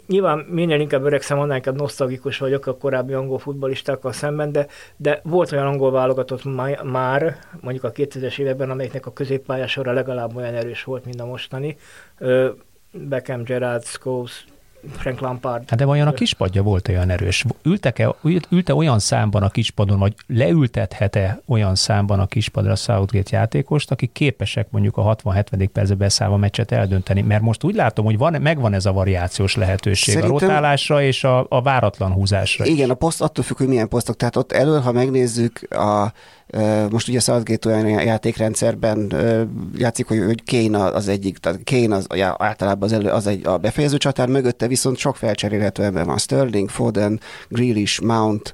nyilván minél inkább öregszem, annál inkább nosztalgikus vagyok a korábbi angol futballistákkal szemben, de, de volt olyan angol válogatott már, mondjuk a 2000-es években, amelyeknek a középpályásora legalább olyan erős volt, mint a mostani. Beckham, Gerrard, Scholes, Frank Lampard. Hát de vajon a kispadja volt olyan erős? Ültek-e, ülte olyan számban a kispadon, vagy leültethet-e olyan számban a kispadra a Southgate játékost, akik képesek mondjuk a 60-70. percbe beszállva meccset eldönteni? Mert most úgy látom, hogy van, megvan ez a variációs lehetőség Szerintem... a rotálásra és a, a váratlan húzásra. Igen, is. a poszt attól függ, hogy milyen posztok. Tehát ott elől, ha megnézzük a most ugye Southgate olyan játékrendszerben játszik, hogy, hogy Kane az egyik, tehát Kane az általában az, elő, az egy a befejező csatár, mögötte viszont sok felcserélhető ember van. Sterling, Foden, Grealish, Mount,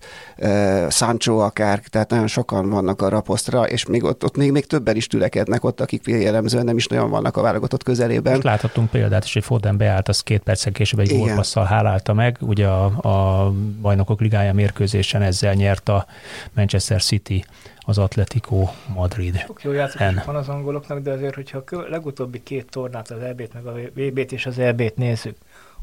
Sancho akár, tehát nagyon sokan vannak a raposztra, és még ott, ott még, még többen is tülekednek ott, akik jellemzően nem is nagyon vannak a válogatott közelében. Most láthattunk példát is, hogy Foden beállt, az két percen később egy gólpasszal hálálta meg, ugye a, a bajnokok ligája mérkőzésen ezzel nyert a Manchester City az Atletico Madrid. Sok jó játékos van az angoloknak, de azért, hogyha a legutóbbi két tornát, az EB-t, meg a VB-t és az EB-t nézzük,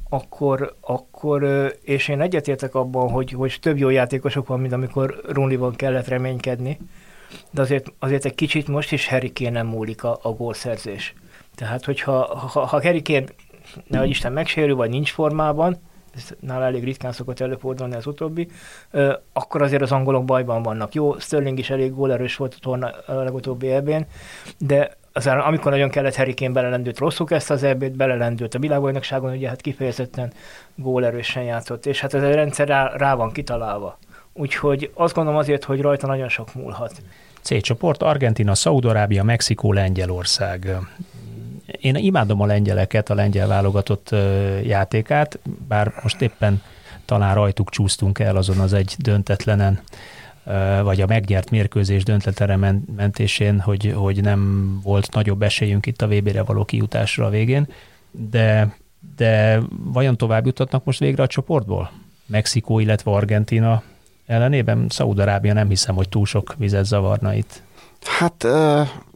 akkor, akkor és én egyetértek abban, hogy, hogy több jó játékosok van, mint amikor Runliban kellett reménykedni, de azért, azért egy kicsit most is Harry nem múlik a, a gólszerzés. Tehát, hogyha ha, ha Harry Kane, nehogy Isten megsérül, vagy nincs formában, nála elég ritkán szokott előfordulni az utóbbi, akkor azért az angolok bajban vannak. Jó, Sterling is elég gólerős volt a, torna, a legutóbbi ebben, de azért, amikor nagyon kellett Harry Kane belelendült, rosszul kezdte az ebét, belelendült a világbajnokságon, ugye hát kifejezetten gólerősen játszott, és hát ez a rendszer rá, rá van kitalálva. Úgyhogy azt gondolom azért, hogy rajta nagyon sok múlhat. C csoport, Argentina, Szaudarábia, Mexikó, Lengyelország én imádom a lengyeleket, a lengyel válogatott játékát, bár most éppen talán rajtuk csúsztunk el azon az egy döntetlenen, vagy a megnyert mérkőzés döntetlenre mentésén, hogy, hogy nem volt nagyobb esélyünk itt a VB-re való kijutásra a végén, de, de vajon tovább jutatnak most végre a csoportból? Mexikó, illetve Argentina ellenében? Szaúd-Arábia nem hiszem, hogy túl sok vizet zavarna itt. Hát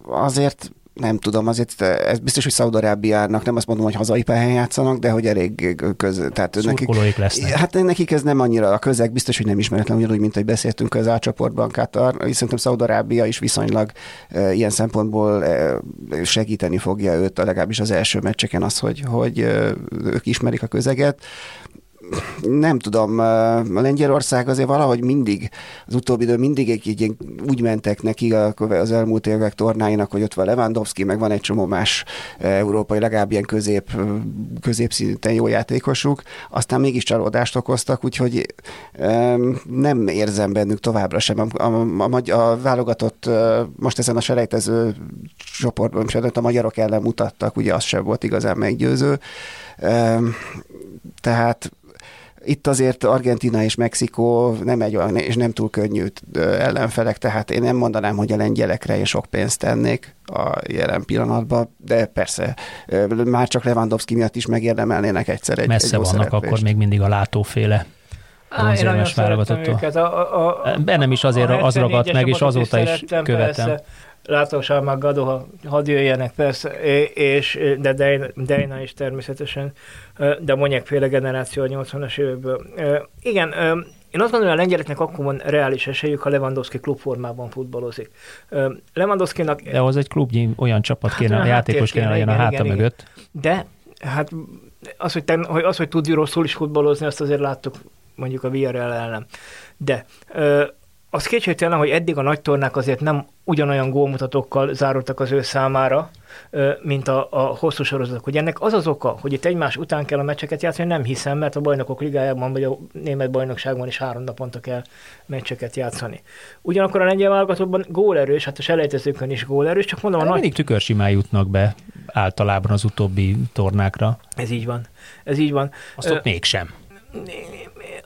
azért nem tudom, azért ez biztos, hogy Szaudarábiának nem azt mondom, hogy hazai pályán játszanak, de hogy elég köz, tehát nekik, lesznek. Hát nekik ez nem annyira a közeg, biztos, hogy nem ismeretlen, ugyanúgy, mint hogy beszéltünk az átcsoportban Katar, szerintem Szaudarábia is viszonylag e, ilyen szempontból e, segíteni fogja őt, legalábbis az első meccseken az, hogy, hogy e, ők ismerik a közeget nem tudom, a Lengyelország azért valahogy mindig, az utóbbi idő mindig egy, egy, úgy mentek neki az elmúlt évek tornáinak, hogy ott van Lewandowski, meg van egy csomó más európai, legalább ilyen közép, középszinten jó játékosuk, aztán mégis csalódást okoztak, úgyhogy nem érzem bennük továbbra sem. A, a, a, a válogatott most ezen a selejtező csoportban, a magyarok ellen mutattak, ugye az sem volt igazán meggyőző. Tehát itt azért Argentina és Mexikó nem egy olyan, és nem túl könnyű ellenfelek, tehát én nem mondanám, hogy a lengyelekre én sok pénzt tennék a jelen pillanatban, de persze már csak Lewandowski miatt is megérdemelnének egyszer egy Messze egy vannak szereplést. akkor még mindig a látóféle bronzérmes válogatottól. Bennem is azért az ragadt meg, és azóta is követem. Persze látóság meg Gado, hadd jöjjenek persze, és, de Dejna is természetesen, de mondják féle generáció a 80-as évekből. Igen, én azt gondolom, hogy a lengyeleknek akkor van reális esélyük, ha Lewandowski klubformában futballozik. Lewandowski-nak... De az egy klubnyi olyan csapat kéne, hát, a játékos kéne legyen a háta igen, mögött. De, hát az hogy, te, az, hogy tud rosszul is futballozni, azt azért láttuk mondjuk a Villarreal ellen. De az kétségtelen, hogy eddig a nagy tornák azért nem ugyanolyan gólmutatókkal zárultak az ő számára, mint a, a hosszú sorozatok. Hogy ennek az az oka, hogy itt egymás után kell a meccseket játszani, nem hiszem, mert a bajnokok ligájában vagy a német bajnokságban is három naponta kell meccseket játszani. Ugyanakkor a lengyel válogatottban gólerős, hát a selejtezőkön is gólerős, csak mondom, hát a nagy... mindig tükörsimán jutnak be általában az utóbbi tornákra. Ez így van. Ez így van. Azt ott mégsem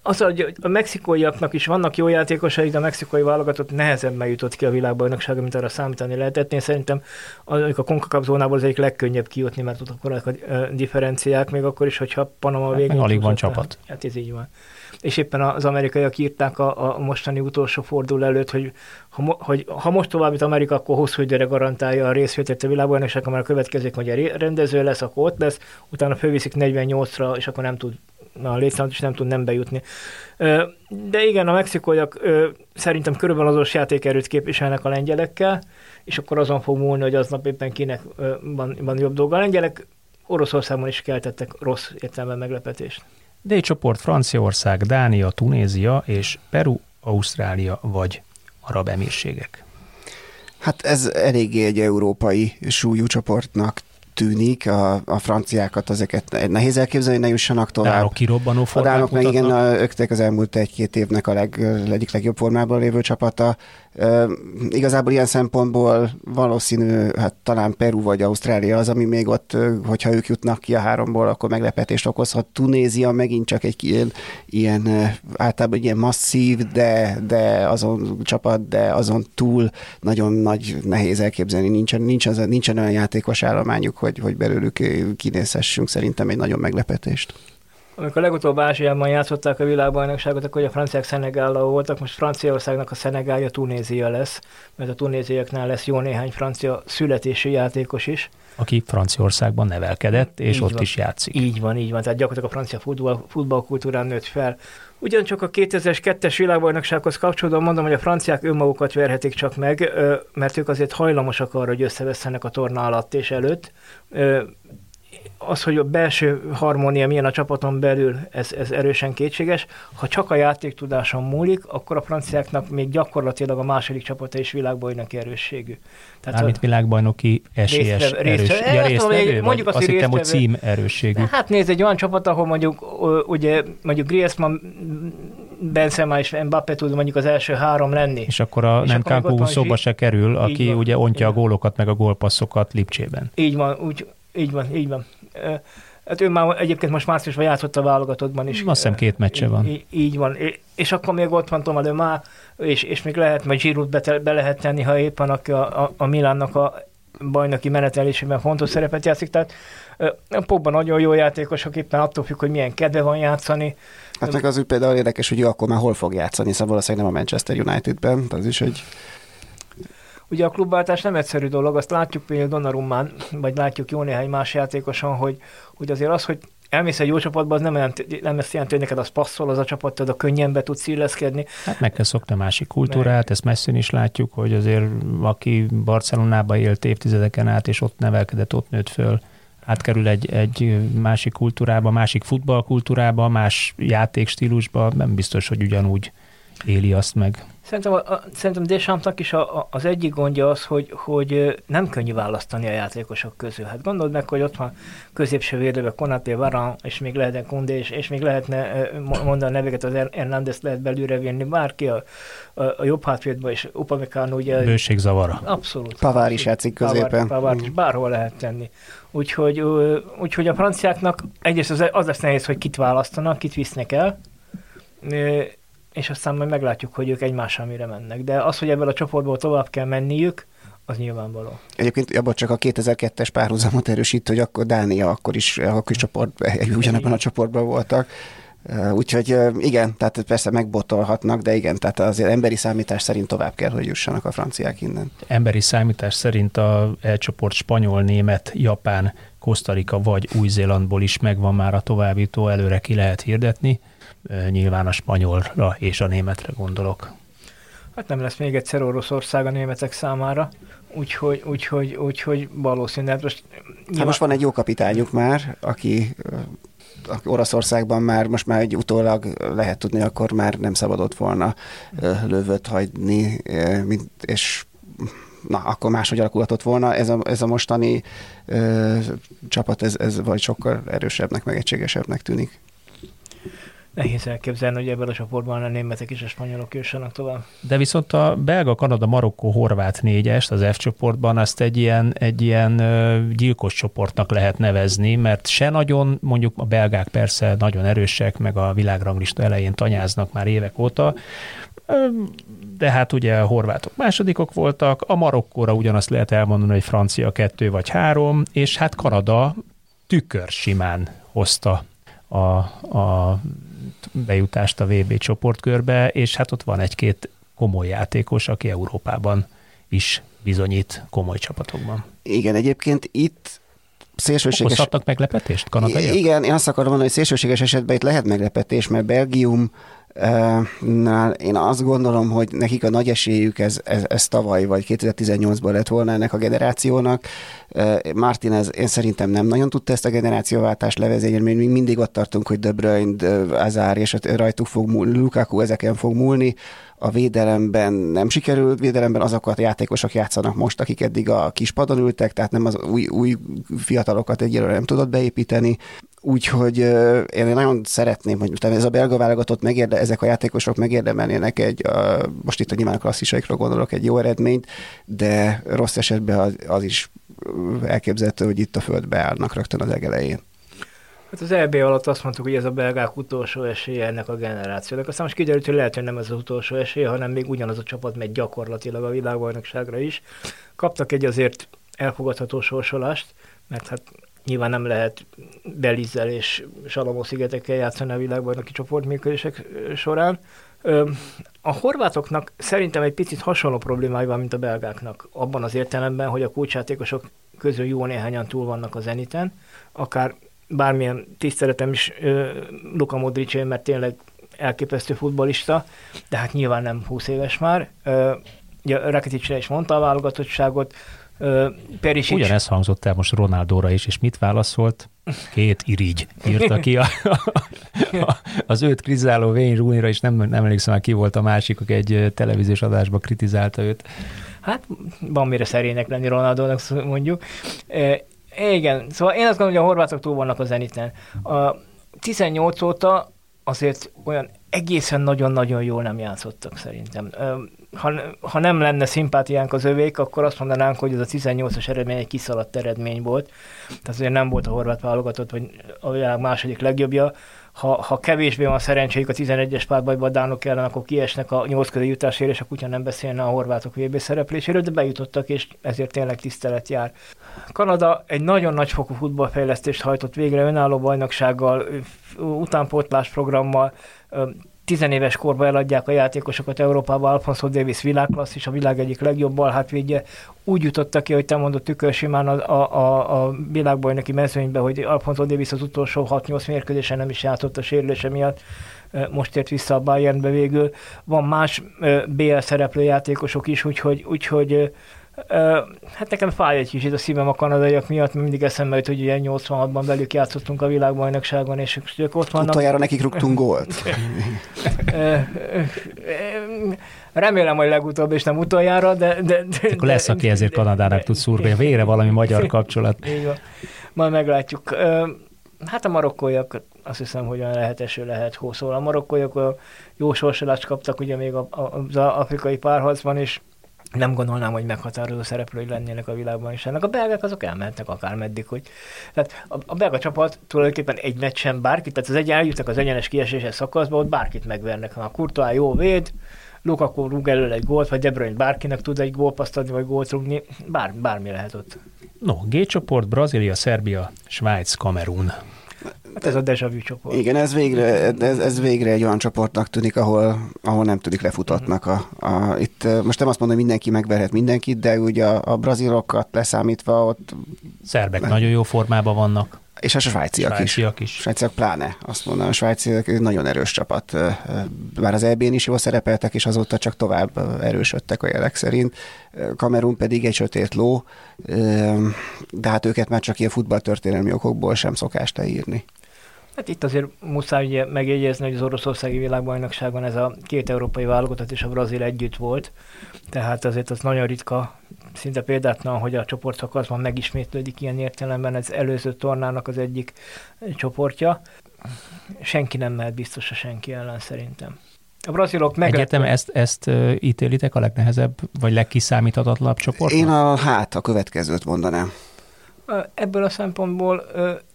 az, hogy a mexikóiaknak is vannak jó játékosai, de a mexikói válogatott nehezebben jutott ki a világbajnoksága, mint arra számítani lehetett. Én szerintem a CONCACAF zónából az egyik legkönnyebb kijutni, mert ott akkor a differenciák, még akkor is, hogyha Panama hát végén... alig van csapat. Hát ez így van. És éppen az amerikaiak írták a, a mostani utolsó fordul előtt, hogy ha, hogy ha most továbbít Amerika, akkor hosszú időre garantálja a részvételt a világbajnokság, mert a következők, hogy a rendező lesz, akkor ott lesz, utána fölviszik 48-ra, és akkor nem tud a létszámot is nem tud nem bejutni. De igen, a mexikóiak szerintem körülbelül azos játékerőt képviselnek a lengyelekkel, és akkor azon fog múlni, hogy aznap éppen kinek van, van jobb dolga. A lengyelek Oroszországban is keltettek rossz értelemben meglepetést. D csoport Franciaország, Dánia, Tunézia és Peru, Ausztrália vagy Arab Emírségek. Hát ez eléggé egy európai súlyú csoportnak tűnik, a, a franciákat ezeket nehéz elképzelni, ne jussanak tovább. Dánok kirobbanó A dánok meg igen, ők az elmúlt egy-két évnek a leg, egyik legjobb formában lévő csapata. Uh, igazából ilyen szempontból valószínű, hát talán Peru vagy Ausztrália az, ami még ott, hogyha ők jutnak ki a háromból, akkor meglepetést okozhat. Tunézia megint csak egy ilyen, ilyen általában egy ilyen masszív, de, de azon csapat, de azon túl nagyon nagy nehéz elképzelni. Nincsen, nincsen, nincsen olyan játékos állományuk, hogy, hogy belőlük kinézhessünk szerintem egy nagyon meglepetést. Amikor legutóbb Ázsiában játszották a világbajnokságot, akkor a franciák Szenegállal voltak, most Franciaországnak a Szenegálja Tunézia lesz, mert a tunéziaknál lesz jó néhány francia születési játékos is. Aki Franciaországban nevelkedett, és így ott van. is játszik. Így van, így van, tehát gyakorlatilag a francia futball, futballkultúrán nőtt fel. Ugyancsak a 2002-es világbajnoksághoz kapcsolódóan mondom, hogy a franciák önmagukat verhetik csak meg, mert ők azért hajlamosak arra, hogy összevesztenek a torna alatt és előtt az, hogy a belső harmónia milyen a csapaton belül, ez, ez erősen kétséges. Ha csak a játéktudáson múlik, akkor a franciáknak még gyakorlatilag a második csapata is világbajnoki erősségű. Tehát Mármint világbajnoki esélyes résztre, erős. Résztre, ja, résztvevő, mondjuk azt, azt hittem, hogy cím erősségű. Hát nézd, egy olyan csapat, ahol mondjuk, ugye, mondjuk Griezmann, Benzema és Mbappé tud mondjuk az első három lenni. És akkor a és nem Kankú szóba se kerül, aki van, ugye ontja a gólokat meg a gólpasszokat Lipcsében. Így van, úgy, így van, így van. Hát ő már egyébként most márciusban játszott a válogatottban is. Azt hiszem két meccse van. Így, így van. És akkor még ott van Toma de Má, és, és még lehet, majd Giroud be, be lehet tenni, ha éppen a, a, a Milánnak a bajnoki menetelésében fontos szerepet játszik. Tehát Pogba nagyon jó játékos, éppen attól függ, hogy milyen kedve van játszani. Hát meg az úgy például érdekes, hogy ő akkor már hol fog játszani, szóval valószínűleg nem a Manchester Unitedben, az is egy Ugye a klubváltás nem egyszerű dolog, azt látjuk például Donnarummán, vagy látjuk jó néhány más játékoson, hogy, hogy azért az, hogy elmész egy jó csapatba, az nem, jelent, nem ezt jelenti, hogy neked az passzol az a csapat, a könnyen be tudsz illeszkedni. Hát meg kell szokni a másik kultúrát, meg. ezt messzin is látjuk, hogy azért aki Barcelonába élt évtizedeken át, és ott nevelkedett, ott nőtt föl, átkerül egy, egy másik kultúrába, másik futballkultúrába, más játékstílusba, nem biztos, hogy ugyanúgy éli azt meg. Szerintem, a, a, szerintem Deschampsnak is a, a, az egyik gondja az, hogy, hogy nem könnyű választani a játékosok közül. Hát gondold meg, hogy ott van középső védőbe Konaté, Varan, és még lehetne Kundé, és, és még lehetne mondani a neveket, az Hernández lehet belőle vinni, bárki a, a, a jobb hátvédbe, és Upamecano ugye... Bőségzavara. Abszolút. Pavár is játszik középen. Pavár, is bárhol lehet tenni. Úgyhogy, úgyhogy a franciáknak egyrészt az, az lesz nehéz, hogy kit választanak, kit visznek el, és aztán majd meglátjuk, hogy ők egymással mire mennek. De az, hogy ebből a csoportból tovább kell menniük, az nyilvánvaló. Egyébként abban csak a 2002-es párhuzamot erősít, hogy akkor Dánia akkor is, akkor is csoport, ugyanebben a csoportban voltak. Úgyhogy igen, tehát persze megbotolhatnak, de igen, tehát azért emberi számítás szerint tovább kell, hogy jussanak a franciák innen. Emberi számítás szerint a elcsoport spanyol, német, japán, Kosztarika vagy Új-Zélandból is megvan már a továbbító, előre ki lehet hirdetni nyilván a spanyolra és a németre gondolok. Hát nem lesz még egyszer Oroszország a németek számára, úgyhogy, úgyhogy, úgyhogy valószínűleg hát most... Nyilván... Hát most van egy jó kapitányuk már, aki Oroszországban már most már egy utólag lehet tudni, akkor már nem szabadott volna lövöt hagyni, és na, akkor máshogy alakulhatott volna. Ez a, ez a mostani ö, csapat, ez, ez vagy sokkal erősebbnek, meg egységesebbnek tűnik nehéz elképzelni, hogy ebből a csoportban a németek és a spanyolok jussanak tovább. De viszont a belga, kanada, marokkó, horvát négyest az F csoportban azt egy ilyen, egy ilyen gyilkos csoportnak lehet nevezni, mert se nagyon, mondjuk a belgák persze nagyon erősek, meg a világranglista elején tanyáznak már évek óta, de hát ugye a horvátok másodikok voltak, a Marokkóra ugyanazt lehet elmondani, hogy francia kettő vagy három, és hát Kanada tükör simán hozta a, a bejutást a VB csoportkörbe, és hát ott van egy-két komoly játékos, aki Európában is bizonyít komoly csapatokban. Igen, egyébként itt szélsőséges... Okozhattak meglepetést kanadaiak? Igen, én azt akarom mondani, hogy szélsőséges esetben itt lehet meglepetés, mert Belgium Nál én azt gondolom, hogy nekik a nagy esélyük ez, ez, ez tavaly vagy 2018-ban lett volna ennek a generációnak. Martinez én szerintem nem nagyon tudta ezt a generációváltást levezényelni, még mindig ott tartunk, hogy De Bruyne, Azár és rajtuk fog múlni, Lukaku ezeken fog múlni. A védelemben nem sikerült, védelemben azokat a játékosok játszanak most, akik eddig a kispadon ültek, tehát nem az új, új fiatalokat egyelőre nem tudott beépíteni. Úgyhogy én nagyon szeretném, hogy ez a belga válogatott megérde, ezek a játékosok megérdemelnének egy, a, most itt a nyilván klasszisaikra gondolok, egy jó eredményt, de rossz esetben az, az is elképzelhető, hogy itt a földbe állnak rögtön az egelején. Hát az EB alatt azt mondtuk, hogy ez a belgák utolsó esélye ennek a generációnak. Aztán most kiderült, hogy lehet, hogy nem ez az utolsó esélye, hanem még ugyanaz a csapat megy gyakorlatilag a világbajnokságra is. Kaptak egy azért elfogadható sorsolást, mert hát Nyilván nem lehet Belizzel és Salamó szigetekkel játszani a világbajnoki csoportműködések során. A horvátoknak szerintem egy picit hasonló problémája van, mint a belgáknak, abban az értelemben, hogy a kulcsjátékosok közül jó néhányan túl vannak a zeniten, akár bármilyen tiszteletem is Luka Modric, mert tényleg elképesztő futbolista, de hát nyilván nem 20 éves már. Ugye Rakitic is mondta a válogatottságot, Perisic. Ugyanez hangzott el most Ronaldóra is, és mit válaszolt? Két irigy írta ki a, a, az őt kritizáló Wayne Rooney-ra, és nem, nem emlékszem, ki volt a másik, aki egy televíziós adásban kritizálta őt. Hát van mire szerénynek lenni Ronaldónak, mondjuk. E, igen, szóval én azt gondolom, hogy a horvátok túl vannak a zeniten. A 18 óta azért olyan egészen nagyon-nagyon jól nem játszottak szerintem ha, ha nem lenne szimpátiánk az övék, akkor azt mondanánk, hogy ez a 18-as eredmény egy kiszaladt eredmény volt. Tehát azért nem volt a horvát válogatott, vagy a világ második legjobbja. Ha, ha kevésbé van szerencséjük a 11-es párbajban a dánok ellen, akkor kiesnek a 8 közé jutásért, és a kutya nem beszélne a horvátok VB szerepléséről, de bejutottak, és ezért tényleg tisztelet jár. Kanada egy nagyon nagyfokú futballfejlesztést hajtott végre önálló bajnoksággal, utánpótlás programmal, tizenéves korban eladják a játékosokat Európába, Alfonso Davis világklasszis, a világ egyik legjobb balhátvédje. Úgy jutotta ki, hogy te mondott tükörsimán a, a, a, a világbajnoki mezőnybe, hogy Alfonso Davis az utolsó 6-8 mérkőzésen nem is játszott a sérülése miatt most ért vissza a Bayernbe végül. Van más BL szereplő játékosok is, úgyhogy, úgyhogy Hát nekem fáj egy kicsit a szívem a kanadaiak miatt, mert mindig eszembe jut, hogy ugye 86-ban velük játszottunk a világbajnokságon, és ők ott vannak. Utoljára nekik rúgtunk gólt. Remélem, hogy legutóbb, és nem utoljára, de... de, de Akkor lesz, aki ezért Kanadának tud szúrni, vére valami magyar kapcsolat. Így van. Majd meglátjuk. Hát a marokkóiak azt hiszem, hogy olyan lehet eső, lehet hó. Szóval a marokkóiak jó sorsolást kaptak ugye még az afrikai párharcban, is nem gondolnám, hogy meghatározó szereplői lennének a világban is. Ennek a belgák azok elmehetnek akármeddig, hogy tehát a, a belga csapat tulajdonképpen egy meccsen bárkit, tehát az egy eljutnak az egyenes kieséses szakaszba, ott bárkit megvernek. Ha a Courtois jó véd, Lukaku rúg elő egy gólt, vagy De Bruyne bárkinek tud egy gólpaszt adni, vagy gólt rúgni, bár, bármi lehet ott. No, G csoport, Brazília, Szerbia, Svájc, Kamerun. Hát ez a deja vu csoport. Igen, ez végre, ez, ez végre egy olyan csoportnak tűnik, ahol, ahol nem tudik lefutatnak. A, a, itt most nem azt mondom, hogy mindenki megverhet mindenkit, de ugye a, a brazilokat leszámítva ott... Szerbek le... nagyon jó formában vannak. És a svájciak, svájciak is. is. Svájciak pláne, azt mondom, a svájciak nagyon erős csapat. Már az EB-n is jól szerepeltek, és azóta csak tovább erősödtek a jelek szerint. Kamerun pedig egy sötét ló, de hát őket már csak ilyen futballtörténelmi okokból sem szokás leírni. Hát itt azért muszáj ugye megjegyezni, hogy az oroszországi világbajnokságon ez a két európai válogatott és a brazil együtt volt, tehát azért az nagyon ritka, szinte példátlan, hogy a csoportszakaszban megismétlődik ilyen értelemben, ez előző tornának az egyik csoportja. Senki nem mehet biztos a senki ellen szerintem. A brazilok meg... Egyetem ezt, ezt ítélitek a legnehezebb, vagy legkiszámíthatatlanabb csoport? Én a hát, a következőt mondanám. Ebből a szempontból,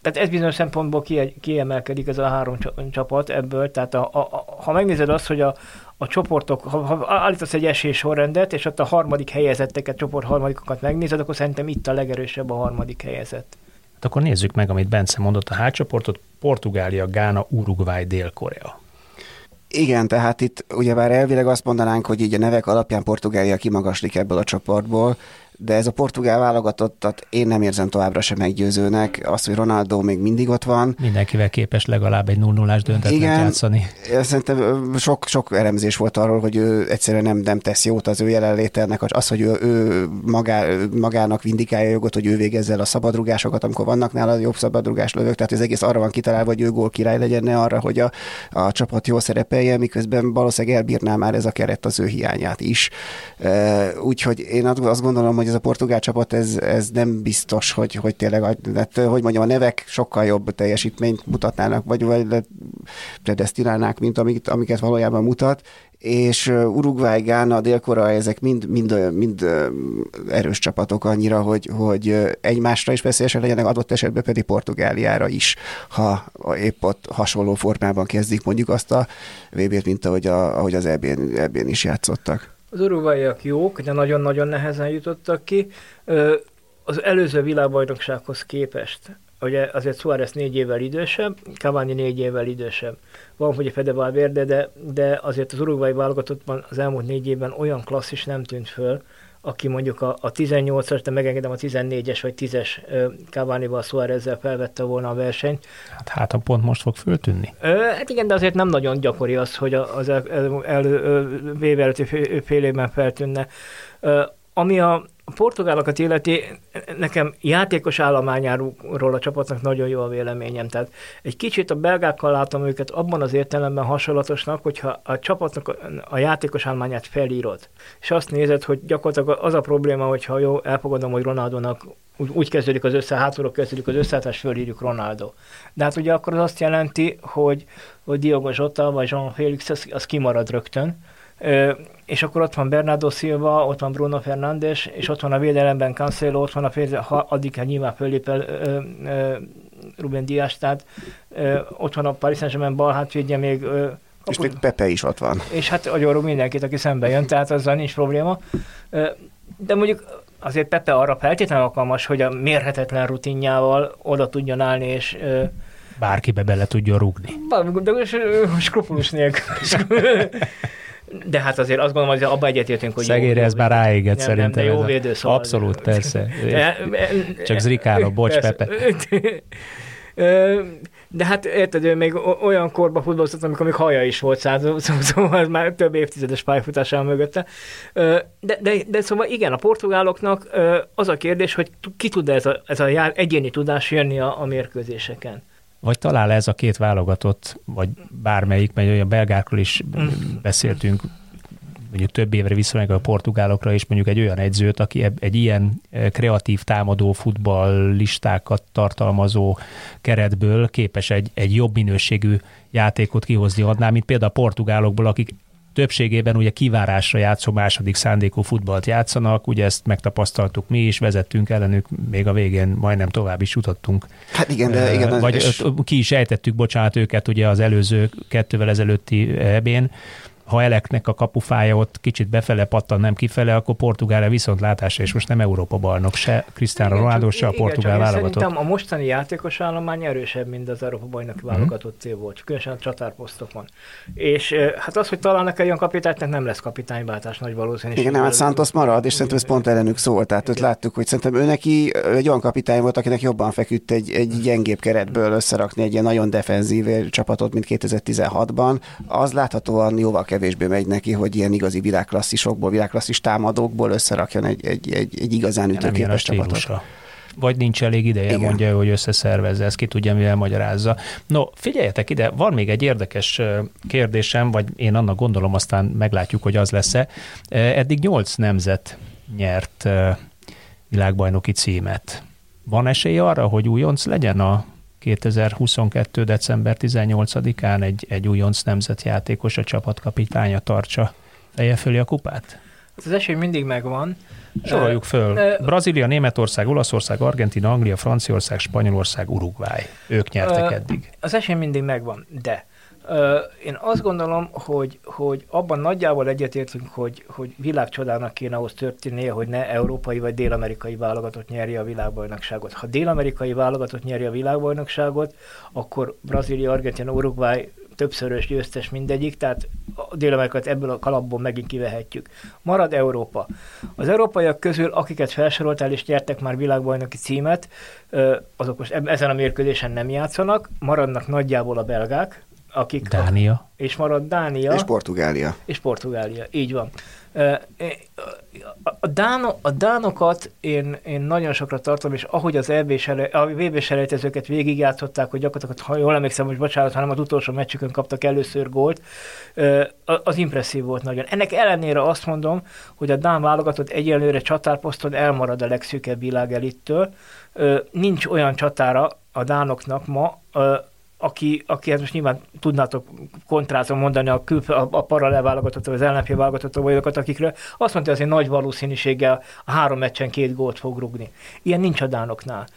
tehát ez bizonyos szempontból kiemelkedik ez a három csapat ebből, tehát a, a, a, ha megnézed azt, hogy a, a csoportok, ha, ha állítasz egy esés sorrendet, és ott a harmadik helyezetteket, csoport harmadikokat megnézed, akkor szerintem itt a legerősebb a harmadik helyezett. Hát akkor nézzük meg, amit Bence mondott, a hátcsoportot, Portugália, Gána, Uruguay, Dél-Korea. Igen, tehát itt ugyebár elvileg azt mondanánk, hogy így a nevek alapján Portugália kimagaslik ebből a csoportból, de ez a portugál válogatottat én nem érzem továbbra sem meggyőzőnek. Az, hogy Ronaldo még mindig ott van. Mindenkivel képes legalább egy 0 0 döntetlen Igen, játszani. Szerintem sok, sok elemzés volt arról, hogy ő egyszerűen nem, nem tesz jót az ő jelenlételnek. Az, hogy ő, ő magá, magának vindikálja jogot, hogy ő végezze el a szabadrugásokat, amikor vannak nála jobb szabadrugás lövők. Tehát ez egész arra van kitalálva, hogy ő gól király legyen, ne arra, hogy a, a csapat jól szerepelje, miközben valószínűleg elbírná már ez a keret az ő hiányát is. Úgyhogy én azt gondolom, hogy ez a portugál csapat, ez, ez nem biztos, hogy, hogy tényleg, hát, hogy mondjam, a nevek sokkal jobb teljesítményt mutatnának, vagy, vagy predestinálnák, mint amit, amiket valójában mutat, és Uruguay, Gána, Dél-Korea, ezek mind, mind, mind erős csapatok annyira, hogy, hogy egymásra is veszélyesen legyenek, adott esetben pedig Portugáliára is, ha épp ott hasonló formában kezdik mondjuk azt a VB-t, mint ahogy, a, ahogy az EB-n, EB-n is játszottak. Az urugvaiak jók, de nagyon-nagyon nehezen jutottak ki. Az előző világbajnoksághoz képest, ugye azért Suárez négy évvel idősebb, Cavani négy évvel idősebb. Van, hogy a Fede Valverde, de, de azért az urugvai válogatottban az elmúlt négy évben olyan klasszis nem tűnt föl, aki mondjuk a, a 18-as, de megengedem a 14-es vagy 10-es Cavani-val Suárezzel felvette volna a versenyt. Hát, hát a pont most fog föltűnni. Ö, hát igen, de azért nem nagyon gyakori az, hogy az el, el, el, el, előtti fél évben feltűnne. Ö, ami a, a portugálokat illeti, nekem játékos állományáról a csapatnak nagyon jó a véleményem. Tehát egy kicsit a belgákkal látom őket abban az értelemben hasonlatosnak, hogyha a csapatnak a, játékos állományát felírod, és azt nézed, hogy gyakorlatilag az a probléma, hogyha jó, elfogadom, hogy Ronaldónak úgy, úgy kezdődik az össze, hátulról kezdődik az összeállítás, fölírjuk Ronaldo. De hát ugye akkor az azt jelenti, hogy, hogy Diogo Jota vagy Jean Félix az, az kimarad rögtön, és akkor ott van Bernardo Silva, ott van Bruno Fernandes, és ott van a védelemben Cancelo, ott van a fél, ha addig nyilván fölép el ö, ö, Ruben Dias, tehát ö, ott van a Paris Saint-Germain bal hátvédje még ö, és még Pepe is ott van. És hát agyorul mindenkit, aki szembe jön, tehát azzal nincs probléma. De mondjuk azért Pepe arra feltétlenül alkalmas, hogy a mérhetetlen rutinjával oda tudjon állni, és bárkibe bele tudjon rúgni. De skrupulus nélkül. De hát azért azt gondolom, hogy abba egyetértünk, hogy Szegére ez már ráégett szerintem. Nem, de jó védő szóval. Abszolút, persze. Csak zrikálom, bocs, persze. Pepe. De hát érted, ő még olyan korba futballozott, amikor még haja is volt, százal, szóval ez már több évtizedes pályafutással mögötte. De, de, de szóval igen, a portugáloknak az a kérdés, hogy ki tud ez a, ez a jár, egyéni tudás jönni a, a mérkőzéseken. Vagy talál ez a két válogatott, vagy bármelyik, mert olyan belgákról is mm. beszéltünk, mondjuk több évre visszamegyek a portugálokra, és mondjuk egy olyan egyzőt, aki egy ilyen eh, kreatív támadó futballistákat tartalmazó keretből képes egy, egy jobb minőségű játékot kihozni adná, mint például a portugálokból, akik többségében ugye kivárásra játszó második szándékú futballt játszanak, ugye ezt megtapasztaltuk mi is, vezettünk ellenük, még a végén majdnem tovább is jutottunk. Hát igen, de igen. Vagy és... ki is ejtettük, bocsánat, őket ugye az előző kettővel ezelőtti ebén, ha Eleknek a kapufája ott kicsit befele pattan, nem kifele, akkor Portugália viszontlátásra, és most nem Európa bajnok se, Cristiano Ronaldo se a portugál válogatott. Szerintem a mostani játékos állomány erősebb, mint az Európa bajnoki mm-hmm. válogatott cél volt, különösen a csatárposztokon. És hát az, hogy találnak egy olyan kapitányt, nem lesz kapitányváltás nagy valószínűség. Igen, nem, hát Santos marad, és szerintem ez pont ellenük szólt. Tehát ott láttuk, hogy szerintem ő neki egy olyan kapitány volt, akinek jobban feküdt egy, egy gyengébb keretből összerakni egy ilyen nagyon defenzív csapatot, mint 2016-ban. Az láthatóan jóval kevésbé megy neki, hogy ilyen igazi világklasszisokból, világklasszis támadókból összerakjon egy, egy, egy, egy igazán ütőképes csapatot vagy nincs elég ideje, Igen. mondja, hogy összeszervezze, ezt ki tudja, mivel magyarázza. No, figyeljetek ide, van még egy érdekes kérdésem, vagy én annak gondolom, aztán meglátjuk, hogy az lesz-e. Eddig nyolc nemzet nyert világbajnoki címet. Van esély arra, hogy újonc legyen a 2022. december 18-án egy, egy újonc nemzetjátékos a csapatkapitánya tartsa feje fölé a kupát? Az esély mindig megvan. Soroljuk föl. Brazília, Németország, Olaszország, Argentina, Anglia, Franciaország, Spanyolország, Uruguay. Ők nyertek eddig. Az esély mindig megvan, de én azt gondolom, hogy, hogy abban nagyjából egyetértünk, hogy, hogy világcsodának kéne ahhoz történnie, hogy ne európai vagy dél-amerikai válogatott nyerje a világbajnokságot. Ha dél-amerikai válogatott nyerje a világbajnokságot, akkor Brazília, Argentina, Uruguay többszörös győztes mindegyik, tehát dél ebből a kalapból megint kivehetjük. Marad Európa. Az európaiak közül, akiket felsoroltál és nyertek már világbajnoki címet, azok most ezen a mérkőzésen nem játszanak, maradnak nagyjából a belgák, akik Dánia. A, és marad Dánia. És Portugália. És Portugália, így van. A, Dáno, a Dánokat én, én nagyon sokra tartom, és ahogy az EB a VB selejtezőket végigjátszották, hogy gyakorlatilag, ha jól emlékszem, hogy bocsánat, hanem az utolsó meccsükön kaptak először gólt, az impresszív volt nagyon. Ennek ellenére azt mondom, hogy a Dán válogatott egyelőre csatárposzton elmarad a legszűkebb világelittől. Nincs olyan csatára a Dánoknak ma, aki, aki hát most nyilván tudnátok kontrázom mondani a, kül, a, a paralel válogatott, az ellenfél válogatott olyanokat, akikről azt mondta, hogy azért nagy valószínűséggel a három meccsen két gólt fog rugni. Ilyen nincs a Dánoknál.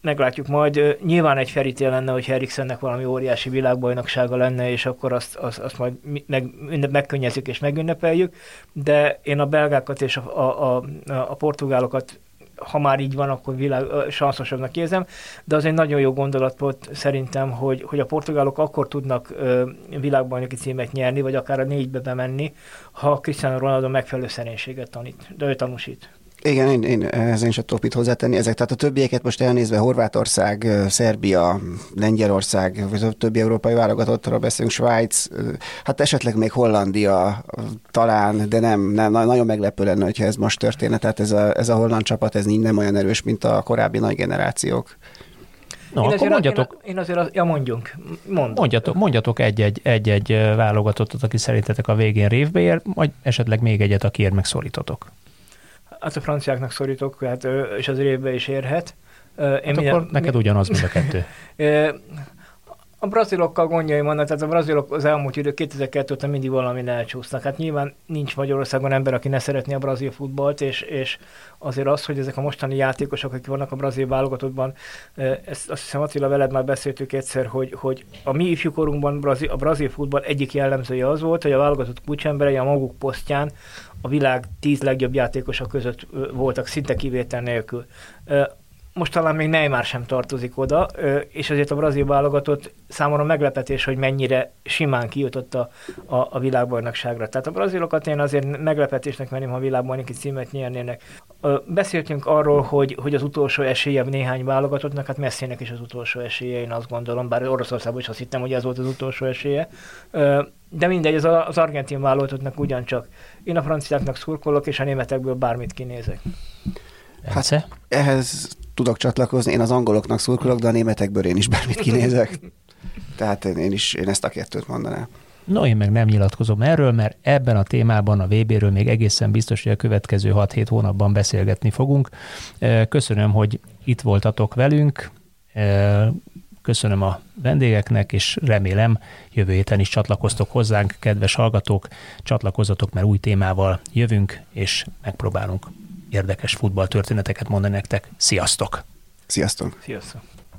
meglátjuk majd. Nyilván egy ferítél lenne, hogy Eriksennek valami óriási világbajnoksága lenne, és akkor azt, azt, azt majd meg, megkönnyezzük és megünnepeljük, de én a belgákat és a, a, a, a portugálokat ha már így van, akkor világ, sanszosabbnak érzem, de az egy nagyon jó gondolat volt szerintem, hogy, hogy a portugálok akkor tudnak ö, világbajnoki címet nyerni, vagy akár a négybe bemenni, ha Cristiano Ronaldo megfelelő szerénységet tanít, de ő tanúsít. Igen, én, én ez én sem tudok mit hozzátenni. Ezek, tehát a többieket most elnézve Horvátország, Szerbia, Lengyelország, vagy többi európai válogatottról beszélünk, Svájc, hát esetleg még Hollandia talán, de nem, nem nagyon meglepő lenne, hogyha ez most történne. Tehát ez a, ez a holland csapat, ez nem olyan erős, mint a korábbi nagy generációk. No, én akkor azért, mondjatok. Én, én azért, ja mondjunk. Mondom. Mondjatok, mondjatok egy-egy, egy-egy válogatottat, aki szerintetek a végén révbe ér, vagy esetleg még egyet, akiért megszorítotok. Hát a franciáknak szorítok, hát, és az évbe is érhet. Én hát minden, akkor neked ugyanaz, mint a kettő. A brazilokkal gondjaim vannak, tehát a brazilok az elmúlt idő 2002 óta mindig valamin elcsúsznak. Hát nyilván nincs Magyarországon ember, aki ne szeretné a brazil futballt, és, és azért az, hogy ezek a mostani játékosok, akik vannak a brazil válogatottban, ezt azt hiszem Attila veled már beszéltük egyszer, hogy, hogy a mi ifjúkorunkban brazil, a brazil futball egyik jellemzője az volt, hogy a válogatott kulcsemberei a maguk posztján a világ tíz legjobb játékosa között voltak, szinte kivétel nélkül. Most talán még Neymar sem tartozik oda, és azért a brazil válogatott számomra meglepetés, hogy mennyire simán kijutott a, a, a világbajnokságra. Tehát a brazilokat én azért meglepetésnek menném, ha világbajnoki címet nyernének. Beszéltünk arról, hogy, hogy az utolsó esélye néhány válogatottnak, hát Messinek is az utolsó esélye, én azt gondolom, bár Oroszországban is azt hittem, hogy ez volt az utolsó esélye. De mindegy, az, az argentin válogatottnak ugyancsak. Én a franciáknak szurkolok, és a németekből bármit kinézek. Hát, ehhez tudok csatlakozni, én az angoloknak szurkolok, de a németekből én is bármit kinézek. Tehát én is én ezt a kettőt mondanám. No, én meg nem nyilatkozom erről, mert ebben a témában a VB-ről még egészen biztos, hogy a következő 6-7 hónapban beszélgetni fogunk. Köszönöm, hogy itt voltatok velünk, köszönöm a vendégeknek, és remélem jövő héten is csatlakoztok hozzánk, kedves hallgatók, csatlakozzatok, mert új témával jövünk, és megpróbálunk érdekes futballtörténeteket mondani nektek. Sziasztok! Sziasztok! Sziasztok!